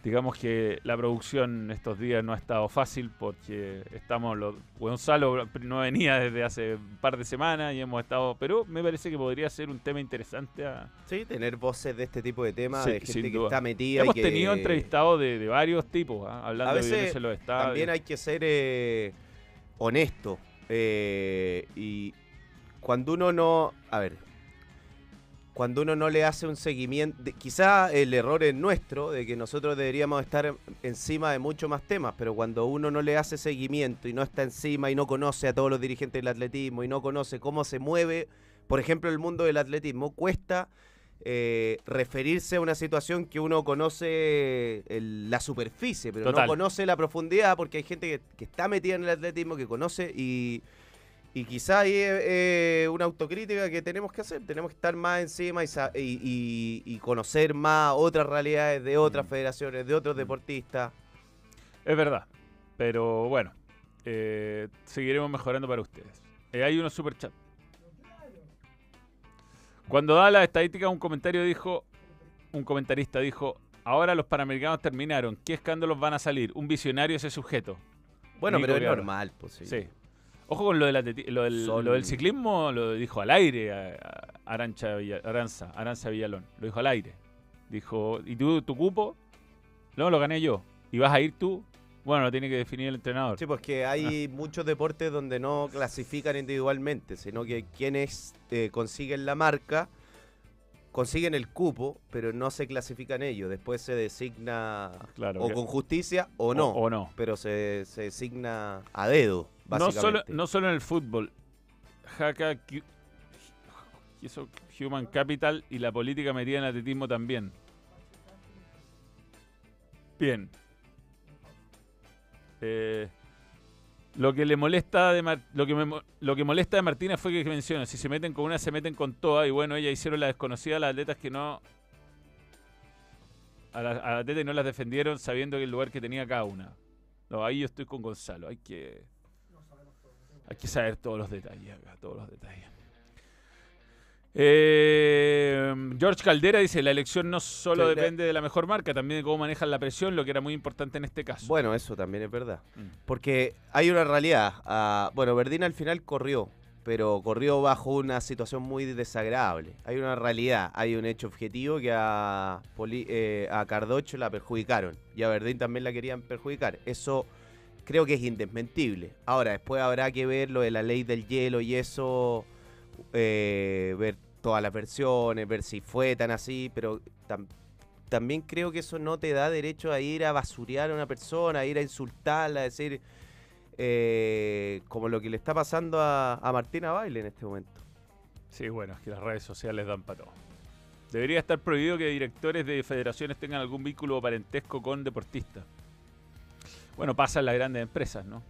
Digamos que la producción estos días no ha estado fácil porque estamos los Gonzalo no venía desde hace un par de semanas y hemos estado, pero me parece que podría ser un tema interesante a, sí, tener voces de este tipo de temas, Sí, de gente que está metida. Hemos y que tenido entrevistados de, de varios tipos, ¿ah? hablando A de violencia en los estadios. También hay que ser eh, honesto. Eh, y cuando uno no. A ver. Cuando uno no le hace un seguimiento. quizá el error es nuestro, de que nosotros deberíamos estar encima de muchos más temas, pero cuando uno no le hace seguimiento y no está encima y no conoce a todos los dirigentes del atletismo y no conoce cómo se mueve, por ejemplo, el mundo del atletismo, cuesta eh, referirse a una situación que uno conoce el- la superficie, pero Total. no conoce la profundidad porque hay gente que, que está metida en el atletismo, que conoce y, y quizá ahí es eh, una autocrítica que tenemos que hacer. Tenemos que estar más encima y, conocer más otras realidades de otras Mm. federaciones, de otros deportistas. Es verdad. Pero bueno, eh, seguiremos mejorando para ustedes. Eh, hay unos superchats. Cuando da la estadística, un comentario dijo, un comentarista dijo, ahora los panamericanos terminaron, ¿qué escándalos van a salir? Un visionario ese sujeto. Bueno, Nico pero es normal, pues sí. Sí. Ojo con lo del, atleti- lo del, Son- lo del ciclismo, lo dijo al aire a- a Arancha Villa- Aranza, Aranza Villalón. Lo dijo al aire. Dijo, ¿y tú, tu cupo? No, lo gané yo. ¿Y vas a ir tú? Bueno, lo tiene que definir el entrenador. Sí, pues que hay muchos deportes donde no clasifican individualmente, sino que quienes eh, consiguen la marca consiguen el cupo, pero no se clasifican ellos. Después se designa Claro, o que- con justicia o no, o no. pero se, se designa a dedo, No básicamente. solo, no solo en el fútbol. Haka, eso, Human Capital y la política metida en el atletismo también. Bien. Eh, lo que le molesta de Mar- lo que lo que molesta de Martina fue que menciona si se meten con una se meten con todas y bueno ellas hicieron la desconocida a las atletas que no a las atletas no las defendieron sabiendo que el lugar que tenía cada una no ahí yo estoy con Gonzalo hay que hay que saber todos los detalles acá, todos los detalles. Eh, George Caldera dice, la elección no solo depende de la mejor marca, también de cómo manejan la presión, lo que era muy importante en este caso. Bueno, eso también es verdad. Mm. Porque hay una realidad. ah, bueno, Verdín al final corrió, pero corrió bajo una situación muy desagradable. Hay una realidad, hay un hecho objetivo que a, Poli- eh, a Cardocho la perjudicaron y a Verdín también la querían perjudicar. Eso creo que es indesmentible. Ahora, después habrá que ver lo de la ley del hielo y eso, eh, ver todas las versiones, ver si fue tan así, pero tam- también creo que eso no te da derecho a ir a basurear a una persona, a ir a insultarla, a decir eh, como lo que le está pasando a, Martina Baile en este momento. Sí, bueno, es que las redes sociales dan para todo. Debería estar prohibido que directores de federaciones tengan algún vínculo parentesco con deportistas. Bueno, pasa en las grandes empresas, ¿no?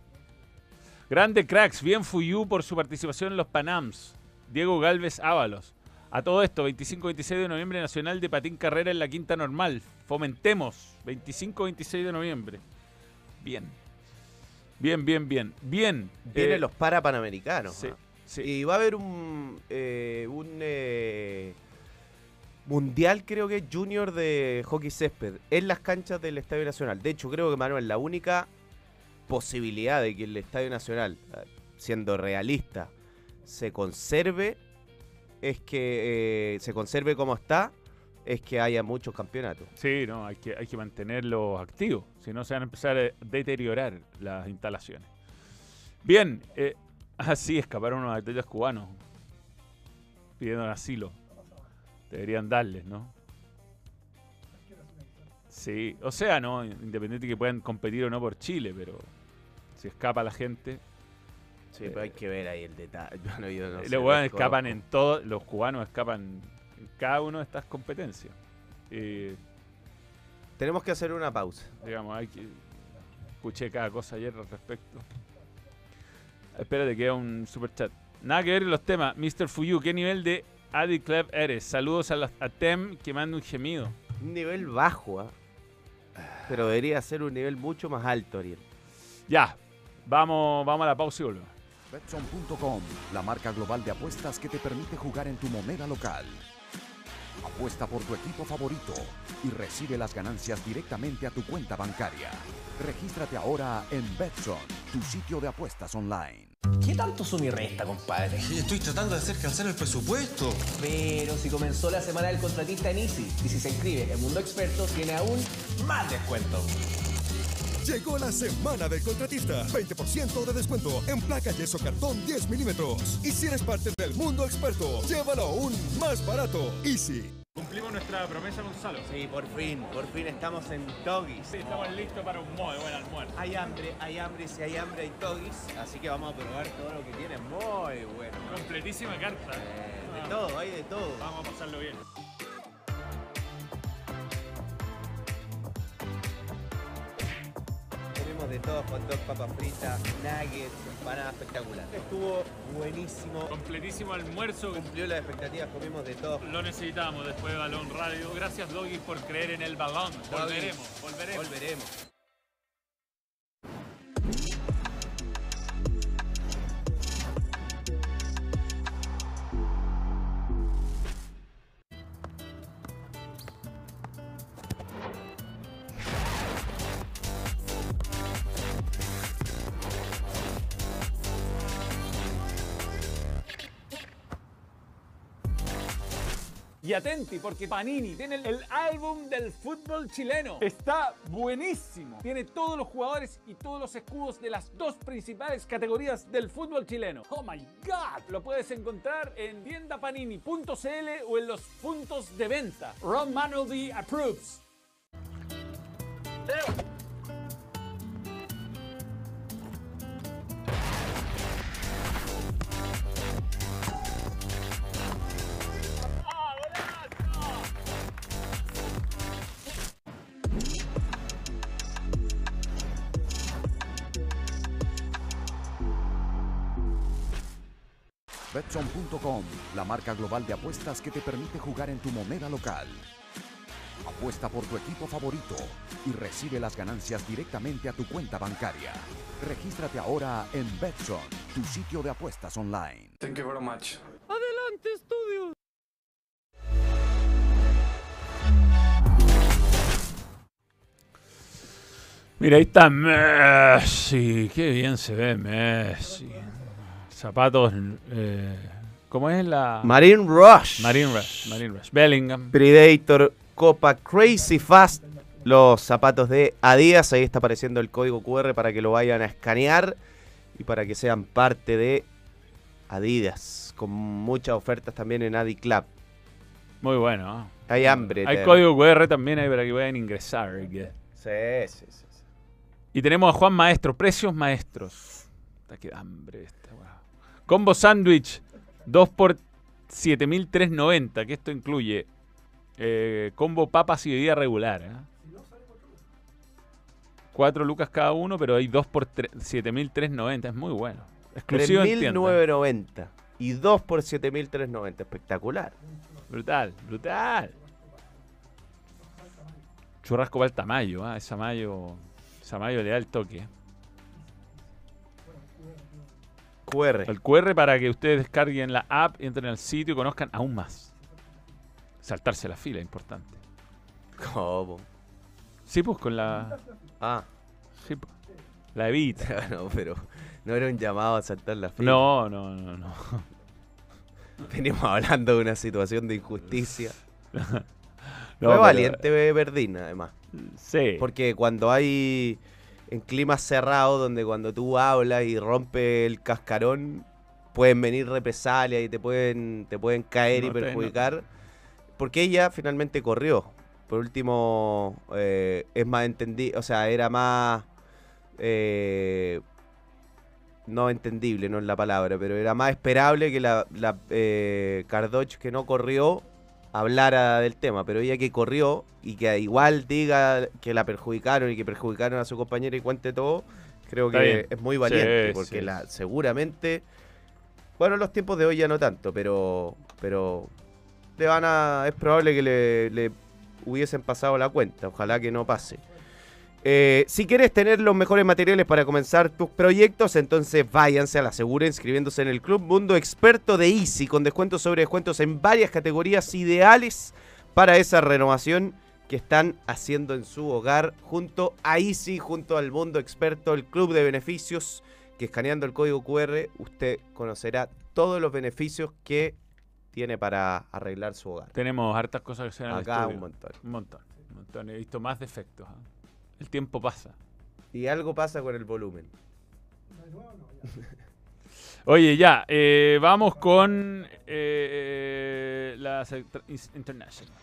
Grande cracks, bien Fuyu por su participación en los Panams. Diego Galvez Ábalos. A todo esto, 25-26 de noviembre, Nacional de Patín Carrera en la Quinta Normal. Fomentemos. 25-26 de noviembre. Bien. Bien, bien, bien. Bien. Vienen Eh, los para panamericanos. sí, sí. Y va a haber un, eh, un eh, mundial, creo que junior de hockey césped, en las canchas del Estadio Nacional. De hecho, creo que Manuel, la única posibilidad de que el Estadio Nacional, siendo realista, se conserve, es que eh, se conserve como está, es que haya muchos campeonatos. Sí, no, hay que, hay que mantenerlos activos. Si no, se van a empezar a deteriorar las instalaciones. Bien, eh, así escaparon unos atletas cubanos pidiendo asilo. Deberían darles, ¿no? Sí, o sea, no, independiente que puedan competir o no por Chile, pero si escapa la gente, Sí, pero hay que ver ahí el detalle. Bueno, yo no los desconozco. escapan en todo, los cubanos escapan en cada una de estas competencias. Eh, Tenemos que hacer una pausa. digamos, hay que. Escuché cada cosa ayer al respecto. Espérate, queda un super chat. Nada que ver en los temas. Mr. Fuyu, ¿qué nivel de Adi Club eres? Saludos a, la- a Tem que manda un gemido. Un nivel bajo, ¿ah? Pero debería ser un nivel mucho más alto, Ariel. Ya, vamos, vamos a la pausa y volvemos. Betson.com, la marca global de apuestas que te permite jugar en tu moneda local. Apuesta por tu equipo favorito y recibe las ganancias directamente a tu cuenta bancaria. Regístrate ahora en Betson, tu sitio de apuestas online. ¿Qué tanto suma y resta, compadre? Estoy tratando de hacer calzar el presupuesto. Pero si comenzó la semana del contratista en Easy y si se inscribe en Mundo Experto tiene aún más descuento. Llegó la semana del contratista. 20% de descuento en placa yeso cartón 10 milímetros. Y si eres parte del mundo experto, llévalo aún más barato. Easy. Cumplimos nuestra promesa, Gonzalo. Sí, por fin, por fin estamos en Togis. Sí, estamos listos para un muy buen almuerzo. Hay hambre, hay hambre, y si hay hambre hay Togis. Así que vamos a probar todo lo que tiene muy bueno. Completísima carta. Eh, de todo, hay de todo. Vamos a pasarlo bien. Todo, hot dog, papas fritas, nuggets, empanada espectacular. Estuvo buenísimo. Completísimo almuerzo. Cumplió las expectativas, comimos de todo. Lo necesitamos después de Balón Radio. Gracias, Doggy, por creer en el balón. Volveremos, volveremos. Volveremos. Atenti, porque Panini tiene el, álbum del fútbol chileno. Está buenísimo. Tiene todos los jugadores y todos los escudos de las dos principales categorías del fútbol chileno. Oh my God. Lo puedes encontrar en tiendapanini.cl o en los puntos de venta. Ron Manuel approves. La marca global de apuestas que te permite jugar en tu moneda local. Apuesta por tu equipo favorito y recibe las ganancias directamente a tu cuenta bancaria. Regístrate ahora en Betson, tu sitio de apuestas online. Thank you very much. Adelante, estudios. Mira, ahí está Messi. Qué bien se ve Messi. Zapatos. Eh, ¿Cómo es la. Marine Rush. Marine Rush. Marine Rush. Bellingham. Predator Copa Crazy Fast. Los zapatos de Adidas. Ahí está apareciendo el código QR para que lo vayan a escanear y para que sean parte de Adidas. Con muchas ofertas también en Adi Club. Muy bueno. ¿eh? Hay hambre. Hay código QR también ahí para que puedan ingresar. Sí, sí, sí. sí. Y tenemos a Juan Maestro, precios maestros. Está que hambre esta. Combo sándwich, 2 por 7.390, que esto incluye Eh, combo papas y bebida regular. ¿eh? 4 lucas cada uno, pero hay 2 por 7.390. Es muy bueno. Exclusivo en tienda. 3.990 y 2 por 7.390. Espectacular. Brutal, brutal. Churrasco para el tamaño, ¿ah? Esa mayo, esa mayo le da el toque. QR. El QR para que ustedes descarguen la app, entren al sitio y conozcan aún más. Saltarse la fila, importante. ¿Cómo? Sí, pues con la. Ah. Sí, pues. La evita. no, pero no era un llamado a saltar la fila. No, no, no, no. Venimos hablando de una situación de injusticia. No, Fue pero- valiente Verdín, además. Sí. Porque cuando hay en climas cerrados, donde cuando tú hablas y rompe el cascarón, pueden venir represalias y te pueden, te pueden caer No y perjudicar. Porque ella finalmente corrió. Por último, eh, es más entendible, o sea, era más... eh, no entendible, no es la palabra, pero era más esperable que la, la eh, Cardoch que no corrió hablara del tema, pero ella que corrió y que igual diga que la perjudicaron y que perjudicaron a su compañera y cuente todo, creo Está que bien. es muy valiente, Sí, porque sí. la, seguramente, bueno, los tiempos de hoy ya no tanto, pero, pero le van a, es probable que le, le hubiesen pasado la cuenta, ojalá que no pase. Eh, si quieres tener los mejores materiales para comenzar tus proyectos, entonces váyanse a la segura inscribiéndose en el Club Mundo Experto de Easy con descuentos sobre descuentos en varias categorías ideales para esa renovación que están haciendo en su hogar junto a Easy, junto al Mundo Experto, el club de beneficios que escaneando el código QR usted conocerá todos los beneficios que tiene para arreglar su hogar. Tenemos hartas cosas que se el Acá estudio. un montón. Un montón. Un montón. He visto más defectos. ¿ah? El tiempo pasa. Y algo pasa con el volumen. Oye, ya, eh, vamos con eh, la secta- is- International.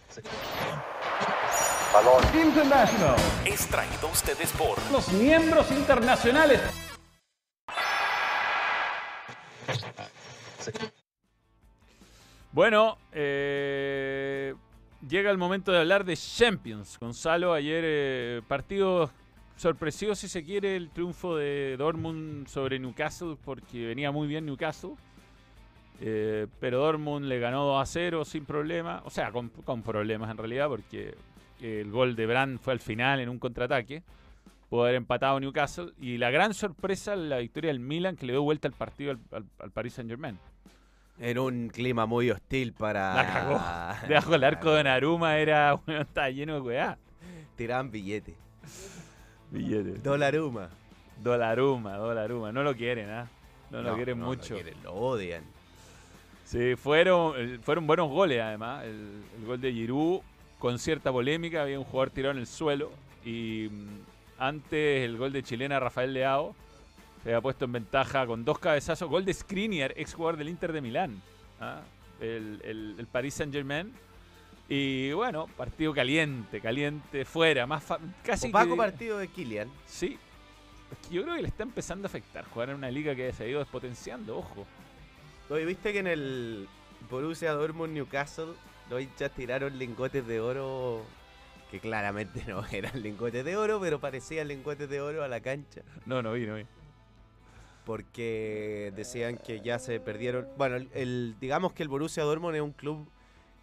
Balón International. Es traído a ustedes por Los miembros internacionales. Bueno, eh, llega el momento de hablar de Champions. Gonzalo, ayer eh, partido sorpresivo, si se quiere, el triunfo de Dortmund sobre Newcastle, porque venía muy bien Newcastle. Eh, pero Dortmund le ganó 2 a 0 sin problema. O sea, con, problemas en realidad, porque el gol de Brand fue al final en un contraataque. Pudo haber empatado Newcastle. Y la gran sorpresa, la victoria del Milan, que le dio vuelta el partido al, al- al Paris Saint Germain. En un clima muy hostil para. La cagó. Debajo del arco de Naruma era, bueno, estaba lleno de weá. Tiraban billetes. Billetes. Dolaruma. Dolaruma, Dolaruma. No lo quieren, ¿ah? No, lo quieren no mucho. quieren, lo odian. Sí, fueron, eh, fueron buenos goles además. El, el gol de Giroud con cierta polémica. Había un jugador tirado en el suelo. Y mm, antes el gol de chilena Rafael Leao se había puesto en ventaja con dos cabezazos. Gol de Skriniar, ex jugador del Inter de Milán. ¿ah? El, el, el Paris Saint Germain. Y bueno, partido caliente, caliente, fuera. más fa- casi Opaco que- partido de Kylian. Sí. Es que yo creo que le está empezando a afectar jugar en una liga que se ha ido despotenciando, ojo. Oye, ¿viste que en el Borussia Dortmund Newcastle los hinchas tiraron lingotes de oro que claramente no eran lingotes de oro, pero parecían lingotes de oro a la cancha? No, no vi, no vi. Porque decían que ya se perdieron. Bueno, el, el- digamos que el Borussia Dortmund es un club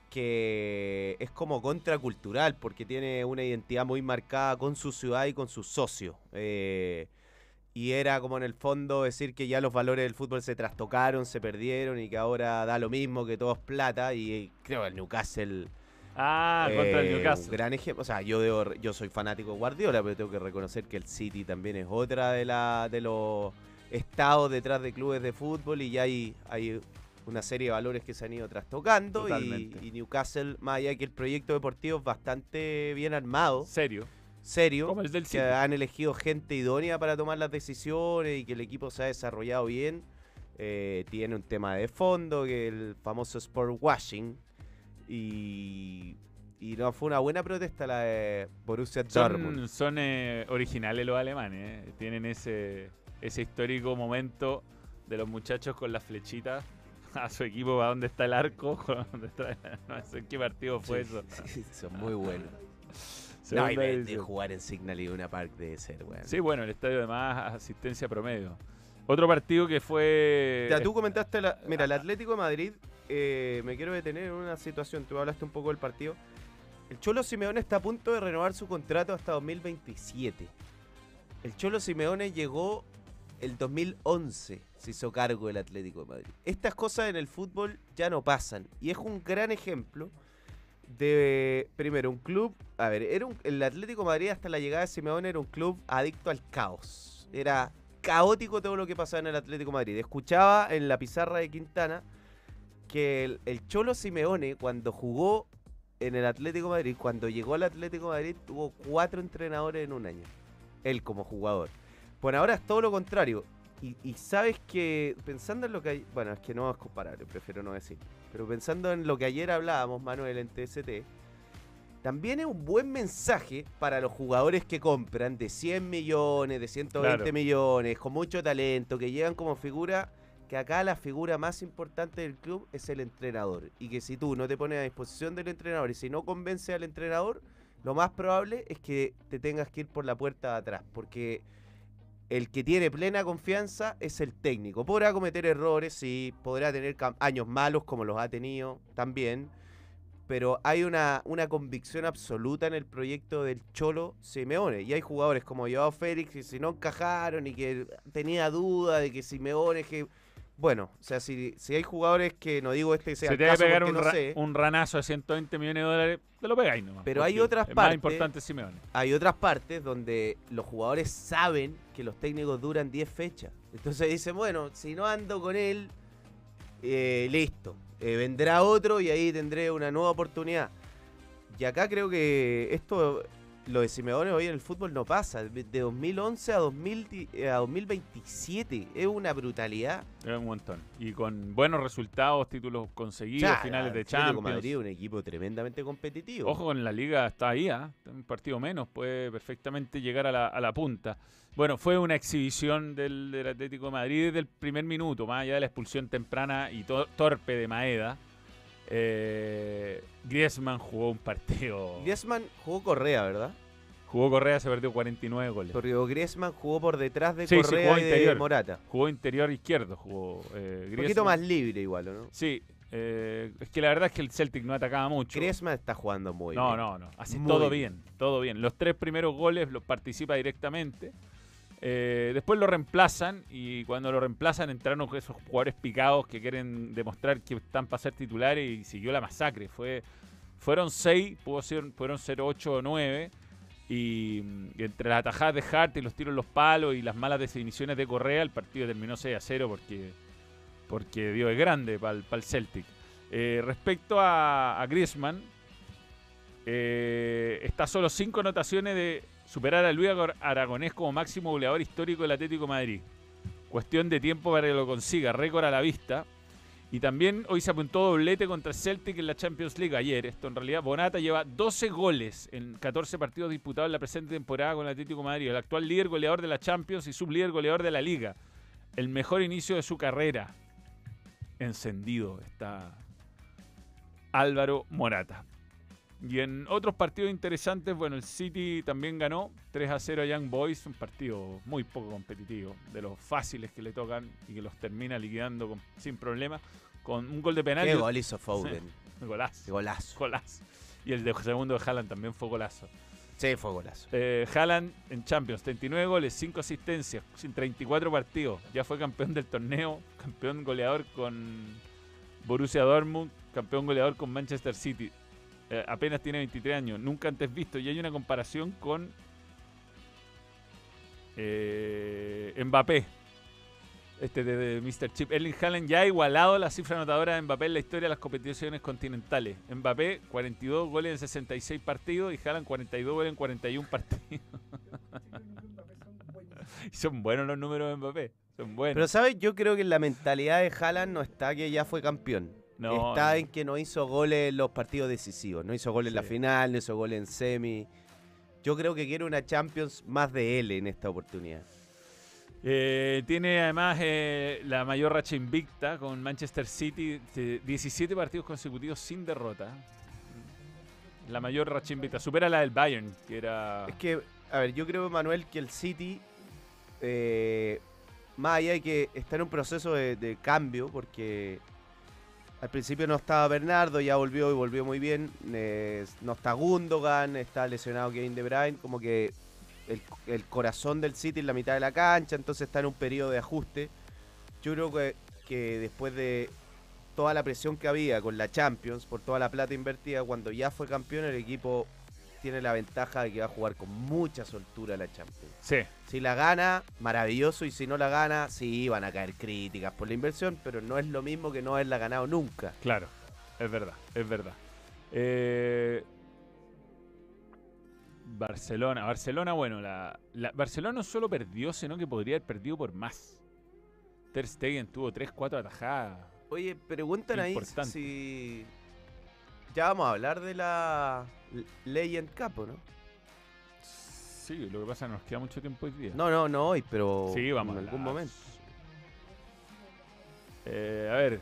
que es como contracultural porque tiene una identidad muy marcada con su ciudad y con sus socios. Eh, y era como en el fondo decir que ya los valores del fútbol se trastocaron, se perdieron y que ahora da lo mismo, que todo es plata. Y creo que el Newcastle. Ah, contra el eh, Newcastle. Un gran ejemplo. O sea, yo, debo- yo soy fanático de Guardiola, pero tengo que reconocer que el City también es otra de, la, de los estados detrás de clubes de fútbol y ya hay, hay una serie de valores que se han ido trastocando. Y, Newcastle, más allá que el proyecto deportivo es bastante bien armado. Serio. Serio. Como el del que han elegido gente idónea para tomar las decisiones y que el equipo se ha desarrollado bien. Eh, tiene un tema de fondo, que el famoso sport washing. Y, y no fue una buena protesta la de Borussia Dortmund. Son, son eh, originales los alemanes, eh. tienen ese, ese histórico momento de los muchachos con las flechitas a su equipo a dónde está el arco. dónde está- no sé en qué partido fue Sí, eso. sí, son muy buenos. No, y de, de jugar en Signal Iduna Park debe ser, weón. Sí, bueno, el estadio de más asistencia promedio. Otro partido que fue. Ya, tú comentaste, la, mira, el Atlético de Madrid, eh, me quiero detener en una situación, tú hablaste un poco del partido. El Cholo Simeone está a punto de renovar su contrato hasta 2027. El Cholo Simeone llegó el 2011, se hizo cargo del Atlético de Madrid. Estas cosas en el fútbol ya no pasan y es un gran ejemplo de, primero, un club, a ver, era el Atlético Madrid hasta la llegada de Simeone era un club adicto al caos. Era caótico todo lo que pasaba en el Atlético Madrid. Escuchaba en la pizarra de Quintana que el, el Cholo Simeone cuando jugó en el Atlético Madrid, cuando llegó al Atlético Madrid, tuvo cuatro entrenadores en un año. Él como jugador. Bueno, ahora es todo lo contrario. Y, y sabes que, pensando en lo que hay, bueno, es que no es comparable, prefiero no decir. Pero pensando en lo que ayer hablábamos, Manuel, en TST, también es un buen mensaje para los jugadores que compran de 100 millones, de 120 Claro. millones, con mucho talento, que llegan como figura, que acá la figura más importante del club es el entrenador. Y que si tú no te pones a disposición del entrenador y si no convences al entrenador, lo más probable es que te tengas que ir por la puerta de atrás. Porque el que tiene plena confianza es el técnico. Podrá cometer errores, sí, podrá tener años malos como los ha tenido también, pero hay una, una convicción absoluta en el proyecto del Cholo Simeone. Y hay jugadores como Joao Félix que si no encajaron y que tenía duda de que Simeone, que... Bueno, o sea, si, si hay jugadores que no digo este que sea Se el te caso pegar un, no ra- sé, un ranazo de 120 millones de dólares, te lo pegáis nomás. pero hay otras es partes. más importante Simeone. Hay otras partes donde los jugadores saben que los técnicos duran 10 fechas. Entonces dicen, bueno, si no ando con él, eh, listo. Eh, vendrá otro y ahí tendré una nueva oportunidad. Y acá creo que esto, lo de Simeone hoy en el fútbol no pasa. De de 2011 a, 2000 di- eh, a 2027 es una brutalidad. Es un montón. Y con buenos resultados, títulos conseguidos, Ya, finales de Champions. Madrid es un equipo tremendamente competitivo. Ojo con la liga, está ahí, ¿ah? un partido menos, puede perfectamente llegar a la, a la punta. Bueno, fue una exhibición del, del Atlético de Madrid desde el primer minuto, más allá de la expulsión temprana y to- torpe de Maeda. Eh, Griezmann jugó un partido. Griezmann jugó Correa, ¿verdad? Jugó Correa, se perdió 49 goles. Porque Griezmann jugó por detrás de Sí, Correa jugó y de. Morata. Jugó interior izquierdo, jugó eh, Un poquito más libre igual, ¿o ¿no? Sí, eh, es que la verdad es que el Celtic no atacaba mucho. Griezmann está jugando muy no, bien. no, no. Hace Muy todo bien. todo bien. Los tres primeros goles los participa directamente. Eh, después lo reemplazan y cuando lo reemplazan entraron esos jugadores picados que quieren demostrar que están para ser titulares y siguió la masacre. Fue, fueron seis, pudo ser, fueron ser ocho o nueve. Y, entre las atajadas de Hart y los tiros en los palos y las malas definiciones de Correa, el partido terminó 6 a 0 porque, porque Dios es grande para el Celtic. Eh, respecto a, Griezmann, eh, está solo cinco anotaciones de superar a Luis Aragonés como máximo goleador histórico del Atlético Madrid. Cuestión de tiempo para que lo consiga, récord a la vista. Y también hoy se apuntó doblete contra el Celtic en la Champions League ayer. Esto en realidad, Bonata lleva 12 goles en 14 partidos disputados en la presente temporada con el Atlético Madrid. El actual líder goleador de la Champions y sublíder goleador de la Liga. El mejor inicio de su carrera. Encendido está Álvaro Morata. Y en otros partidos interesantes, bueno, el City también ganó 3 a 0 a Young Boys, un partido muy poco competitivo, de los fáciles que le tocan y que los termina liquidando con- sin problema, con un gol de penal. Qué gol hizo Foden. Sí, golazo. Golazo. Golazo. Y el de segundo de Haaland también fue golazo. Sí, fue golazo. Eh, Haaland en Champions, 39 goles, 5 asistencias, sin 34 partidos. Ya fue campeón del torneo, campeón goleador con Borussia Dortmund, campeón goleador con Manchester City. Eh, apenas tiene 23 años, nunca antes visto. Y hay una comparación con eh, Mbappé. Este de, Mr. Chip. Erling Haaland ya ha igualado la cifra anotadora de Mbappé en la historia de las competiciones continentales. Mbappé, 42 goles en 66 partidos y Haaland 42 goles en 41 partidos. Son buenos los números de Mbappé. Son buenos. Pero, ¿sabes? Yo creo que la mentalidad de Haaland no está que ya fue campeón. No, está no. en que no hizo goles en los partidos decisivos. No hizo goles en la final, no hizo goles en semi. Yo creo que quiere una Champions más de él en esta oportunidad. Eh, tiene además eh, la mayor racha invicta con Manchester City, de 17 partidos consecutivos sin derrota. La mayor racha invicta. Supera la del Bayern, que era... Es que, a ver, yo creo, Manuel, que el City, eh, más allá de que está en un proceso de, de cambio, porque al principio no estaba Bernardo, ya volvió y volvió muy bien. eh, no está Gundogan, está lesionado Kevin De Bruyne, como que el, corazón del City en la mitad de la cancha, entonces está en un periodo de ajuste. Yo creo que después de toda la presión que había con la Champions, por toda la plata invertida, cuando ya fue campeón, el equipo tiene la ventaja de que va a jugar con mucha soltura la Champions. Sí. Si la gana, maravilloso, y si no la gana, sí, van a caer críticas por la inversión, pero no es lo mismo que no haberla ganado nunca. Claro, es verdad, es verdad. Eh, Barcelona, Barcelona, bueno, la, la- Barcelona no solo perdió, sino que podría haber perdido por más. Ter Stegen tuvo 3-4 atajadas. Oye, preguntan ahí si... Ya vamos a hablar de la Legend Cup, ¿o ¿no? Sí, lo que pasa es que nos queda mucho tiempo hoy día. No, no, no hoy, pero Sí, vamos en algún momento. Eh, a ver.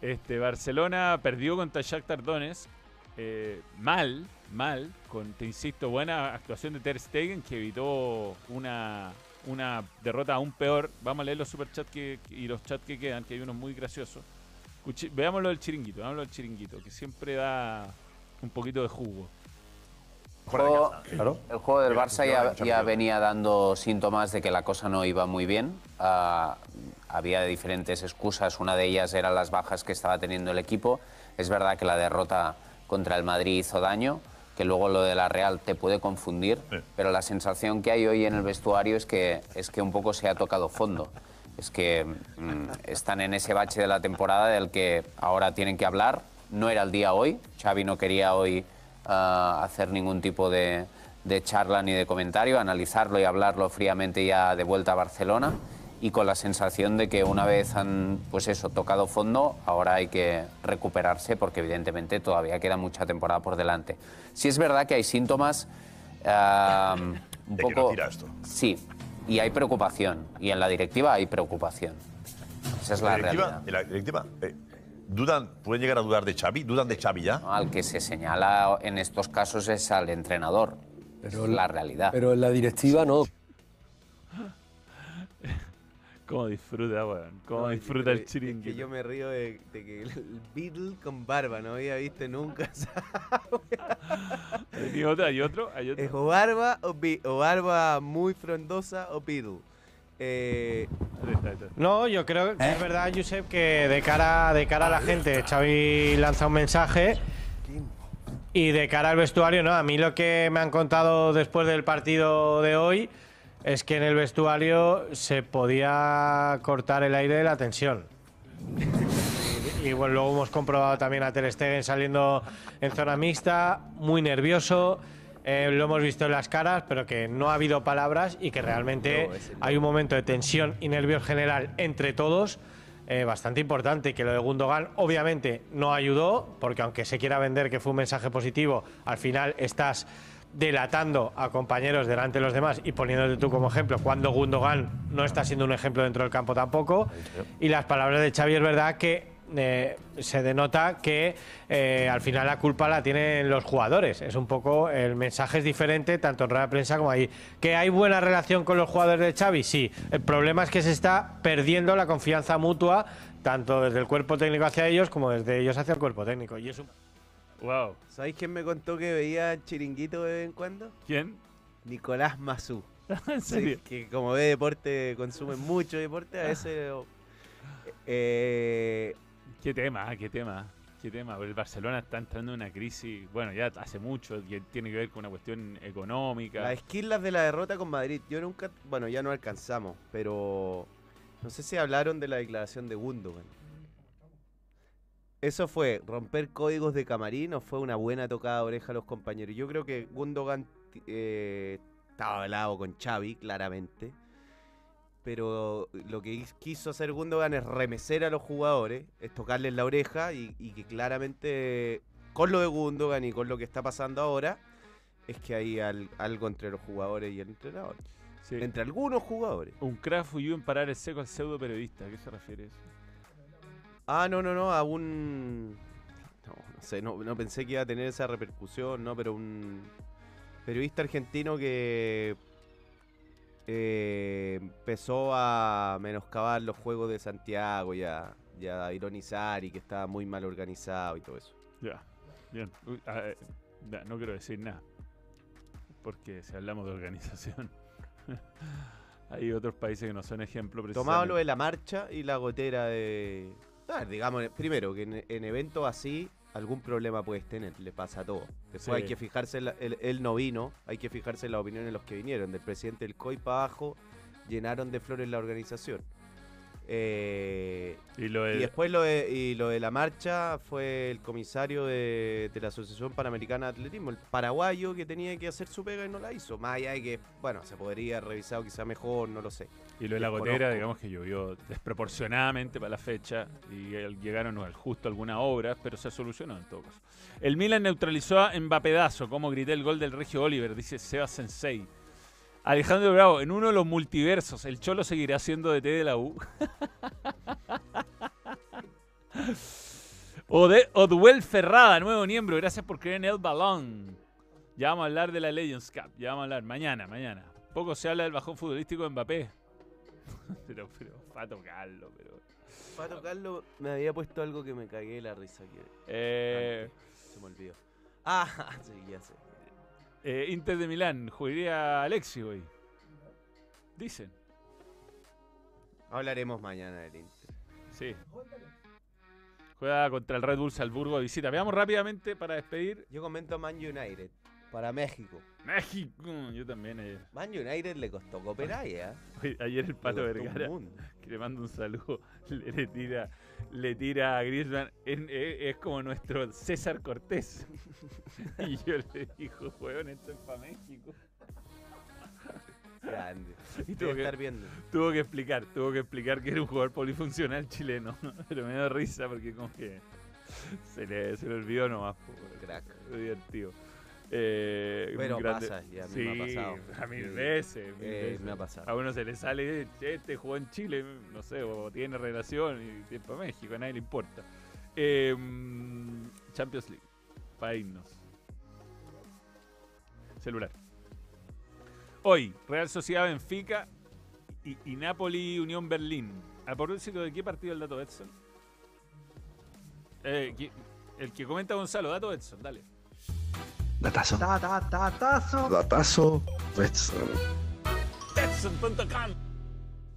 Este, Barcelona perdió contra Shakhtar Donetsk. eh, mal, mal. Con, te insisto, buena actuación de Ter Stegen que evitó una, una derrota aún peor. Vamos a leer los superchats que, y los chats que quedan, que hay unos muy graciosos. Veámoslo del chiringuito, veámoslo del chiringuito, que siempre da un poquito de jugo. juego- El juego del Barça ya, ya venía dando síntomas de que la cosa no iba muy bien. Ah, había diferentes excusas, una de ellas eran las bajas que estaba teniendo el equipo. Es verdad que la derrota contra el Madrid hizo daño, que luego lo de la Real te puede confundir, pero la sensación que hay hoy en el vestuario es que, es que un poco se ha tocado fondo. Es que mm, están en ese bache de la temporada del que ahora tienen que hablar. No era el día hoy, Xavi no quería hoy ah, hacer ningún tipo de, de charla ni de comentario, analizarlo y hablarlo fríamente ya de vuelta a Barcelona y con la sensación de que una vez han pues eso tocado fondo, ahora hay que recuperarse porque evidentemente todavía queda mucha temporada por delante. Sí es verdad que hay síntomas ah, un De que poco no tira esto. sí y hay preocupación y en la directiva hay preocupación. Esa es la, realidad. en la directiva, eh, dudan, pueden llegar a dudar de Xavi, dudan de Xavi ya. Al que se señala en estos casos es al entrenador. Pero es la realidad. Pero en la directiva no. ¿Cómo disfruta, weón? ¿Cómo No, disfruta el chiringuito? Es que yo me río de, de que el Beatle con barba, no había visto nunca esa ¿Y otro? ¿Hay otro? ¿Hay otro? Es o barba o, o barba muy frondosa o Beatle. Eh, No, yo creo que es verdad, Josep, que de cara, de cara a la gente, Xavi lanza un mensaje y de cara al vestuario, no. A mí lo que me han contado después del partido de hoy es que en el vestuario se podía cortar el aire de la tensión. Y bueno, luego hemos comprobado también a Ter Stegen saliendo en zona mixta, muy nervioso. Eh, lo hemos visto en las caras, pero que no ha habido palabras y que realmente hay un momento de tensión y nervios general entre todos eh, bastante importante. Que lo de Gundogan obviamente no ayudó, porque aunque se quiera vender que fue un mensaje positivo, al final estás delatando a compañeros delante de los demás y poniéndote tú como ejemplo cuando Gundogan no está siendo un ejemplo dentro del campo tampoco. Y las palabras de Xavi es verdad que eh, se denota que eh, al final la culpa la tienen los jugadores. Es un poco, el mensaje es diferente tanto en rueda de prensa como ahí. ¿Que hay buena relación con los jugadores de Xavi? Sí. El problema es que se está perdiendo la confianza mutua tanto desde el cuerpo técnico hacia ellos como desde ellos hacia el cuerpo técnico. Y es un Wow. ¿Sabéis quién me contó que veía chiringuito de vez en cuando? ¿Quién? Nicolás Mazú. ¿En serio? Sí, que como ve deporte, consume mucho deporte, a veces... Eh, ¿Qué tema? ¿Qué tema? ¿Qué tema? El Barcelona está entrando en una crisis, bueno, ya hace mucho, que tiene que ver con una cuestión económica. Las esquilas de la derrota con Madrid. Yo nunca, bueno, ya no alcanzamos, pero no sé si hablaron de la declaración de Gundogan. ¿Eso fue romper códigos de camarín o fue una buena tocada de oreja a los compañeros? Yo creo que Gundogan eh, estaba hablado con Xavi, claramente. Pero lo que quiso hacer Gundogan es remecer a los jugadores, es tocarles la oreja y, y que claramente con lo de Gundogan y con lo que está pasando ahora, es que hay al- algo entre los jugadores y el entrenador. Entre algunos jugadores. Un crack fuyó en parar el seco al pseudo periodista. ¿A qué se refiere eso? Ah, no, no, no, a un... No, no sé, no, no pensé que iba a tener esa repercusión, ¿no? Pero un periodista argentino que eh, empezó a menoscabar los juegos de Santiago y a, y a ironizar y que estaba muy mal organizado y todo eso. Ya, bien. Ah, eh, no quiero decir nada. Porque si hablamos de organización, hay otros países que no son ejemplo. Tomaba lo de la marcha y la gotera de... Ah, digamos, primero, que en, en eventos así algún problema puedes tener, le pasa a todo. Después Sí. hay que fijarse, la- él, él no vino, hay que fijarse en la opinión de los que vinieron. Del presidente del COI para abajo, llenaron de flores la organización. Eh, Y lo de- después lo de, y lo de la marcha fue el comisario de, de la Asociación Panamericana de Atletismo, el paraguayo que tenía que hacer su pega y no la hizo. Más allá de que, bueno, se podría haber revisado quizá mejor, no lo sé. Y lo de la gotera, digamos que llovió desproporcionadamente para la fecha y llegaron al justo algunas obras, pero se solucionó en todo caso. El Milan neutralizó a Mbapedazo, como grité el gol del Regio Oliver, dice Seba Sensei. Alejandro Bravo, en uno de los multiversos, ¿el Cholo seguirá siendo DT de la U? Ode- Odwell Ferrada, nuevo miembro, gracias por creer en el balón. Ya vamos a hablar de la Legends Cup, ya vamos a hablar mañana, mañana. Poco se habla del bajón futbolístico de Mbappé. pero, pero, para tocarlo, pero. Para tocarlo, me había puesto algo que me cagué la risa. Que Eh, antes, se me olvidó. Ah, sí, ya sé. Eh, Inter de Milán, jugaría Alexi hoy. Dicen. Hablaremos mañana del Inter. Sí. Juega contra el Red Bull Salzburgo de visita. Veamos rápidamente para despedir. Yo comento Man United para México. México, yo también ayer. Man United le costó Copenhague, ¿eh? Oye, Ayer el Pato Vergara, que le mando un saludo, le, le tira, le tira a Griezmann, eh, es como nuestro César Cortés. y yo le digo, weón, esto es para México. Grande. Y tuvo que, estar viendo. tuvo que explicar, tuvo que explicar que era un jugador polifuncional chileno. Pero me dio risa porque como que se le, se le olvidó nomás. Crack. Divertido. Eh, grande- pasa, y a mí me ha pasado. A mil Sí. veces, mil Eh, veces. me ha pasado. A uno se le sale, "Che, este jugó en Chile, no sé, o tiene relación y tiene para México, a nadie le importa. Eh, mm, Champions League, para irnos. Celular. Hoy, Real Sociedad Benfica y, y Napoli Unión Berlín. A propósito de qué partido el dato Edson. Eh, el que comenta Gonzalo, dato Edson, dale. Datazo. datazo. Datazo. Betson. Betson.com.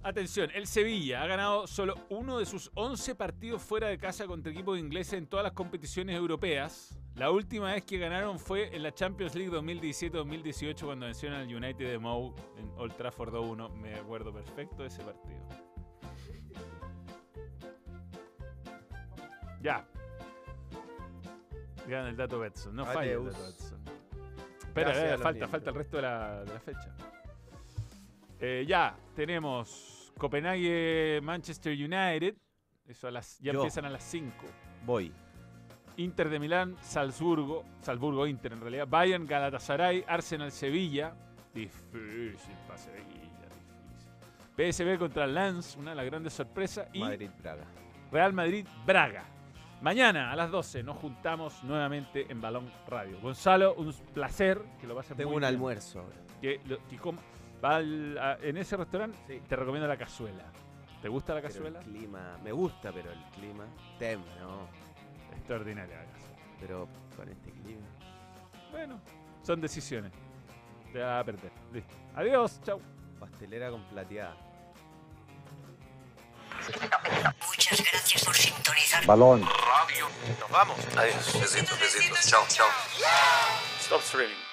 Atención, el Sevilla ha ganado solo uno de sus 11 partidos fuera de casa contra equipos ingleses en todas las competiciones europeas. La última vez que ganaron fue en la Champions League 2017-2018 cuando vencieron al United de Mou en Old Trafford 2-1. Me acuerdo perfecto de ese partido. Ya. Gana el dato Betson. No falla el Adeus. dato Betson. Espera, eh, falta, falta el resto de la, de la fecha. Eh, ya, tenemos Copenhague, Manchester United. Eso a las, ya Yo. empiezan a las 5. Voy. Inter de Milán, Salzburgo, Salzburgo Inter en realidad, Bayern, Galatasaray, Arsenal, Sevilla. Difícil para Sevilla, difícil. PSV contra Lens, una de las grandes sorpresas. Y Madrid, Braga. Real Madrid, Braga. Mañana a las 12 nos juntamos nuevamente en Balón Radio. Gonzalo, un placer que lo pases Tengo muy un bien. almuerzo ahora. Que, lo- que coma- va al- a- en ese restaurante te recomiendo la cazuela. ¿Te gusta la Pero cazuela? el clima, me gusta, pero el clima, tema, ¿no? Extraordinaria la cazuela. Pero con este clima. Bueno, son decisiones. Te va a perder. Listo. Adiós, chau. Pastelera con plateada. Muchas gracias por sintonizar. Balón. Radio. Nos vamos. Adiós. Besitos, besitos. Chao, chao. Stop streaming.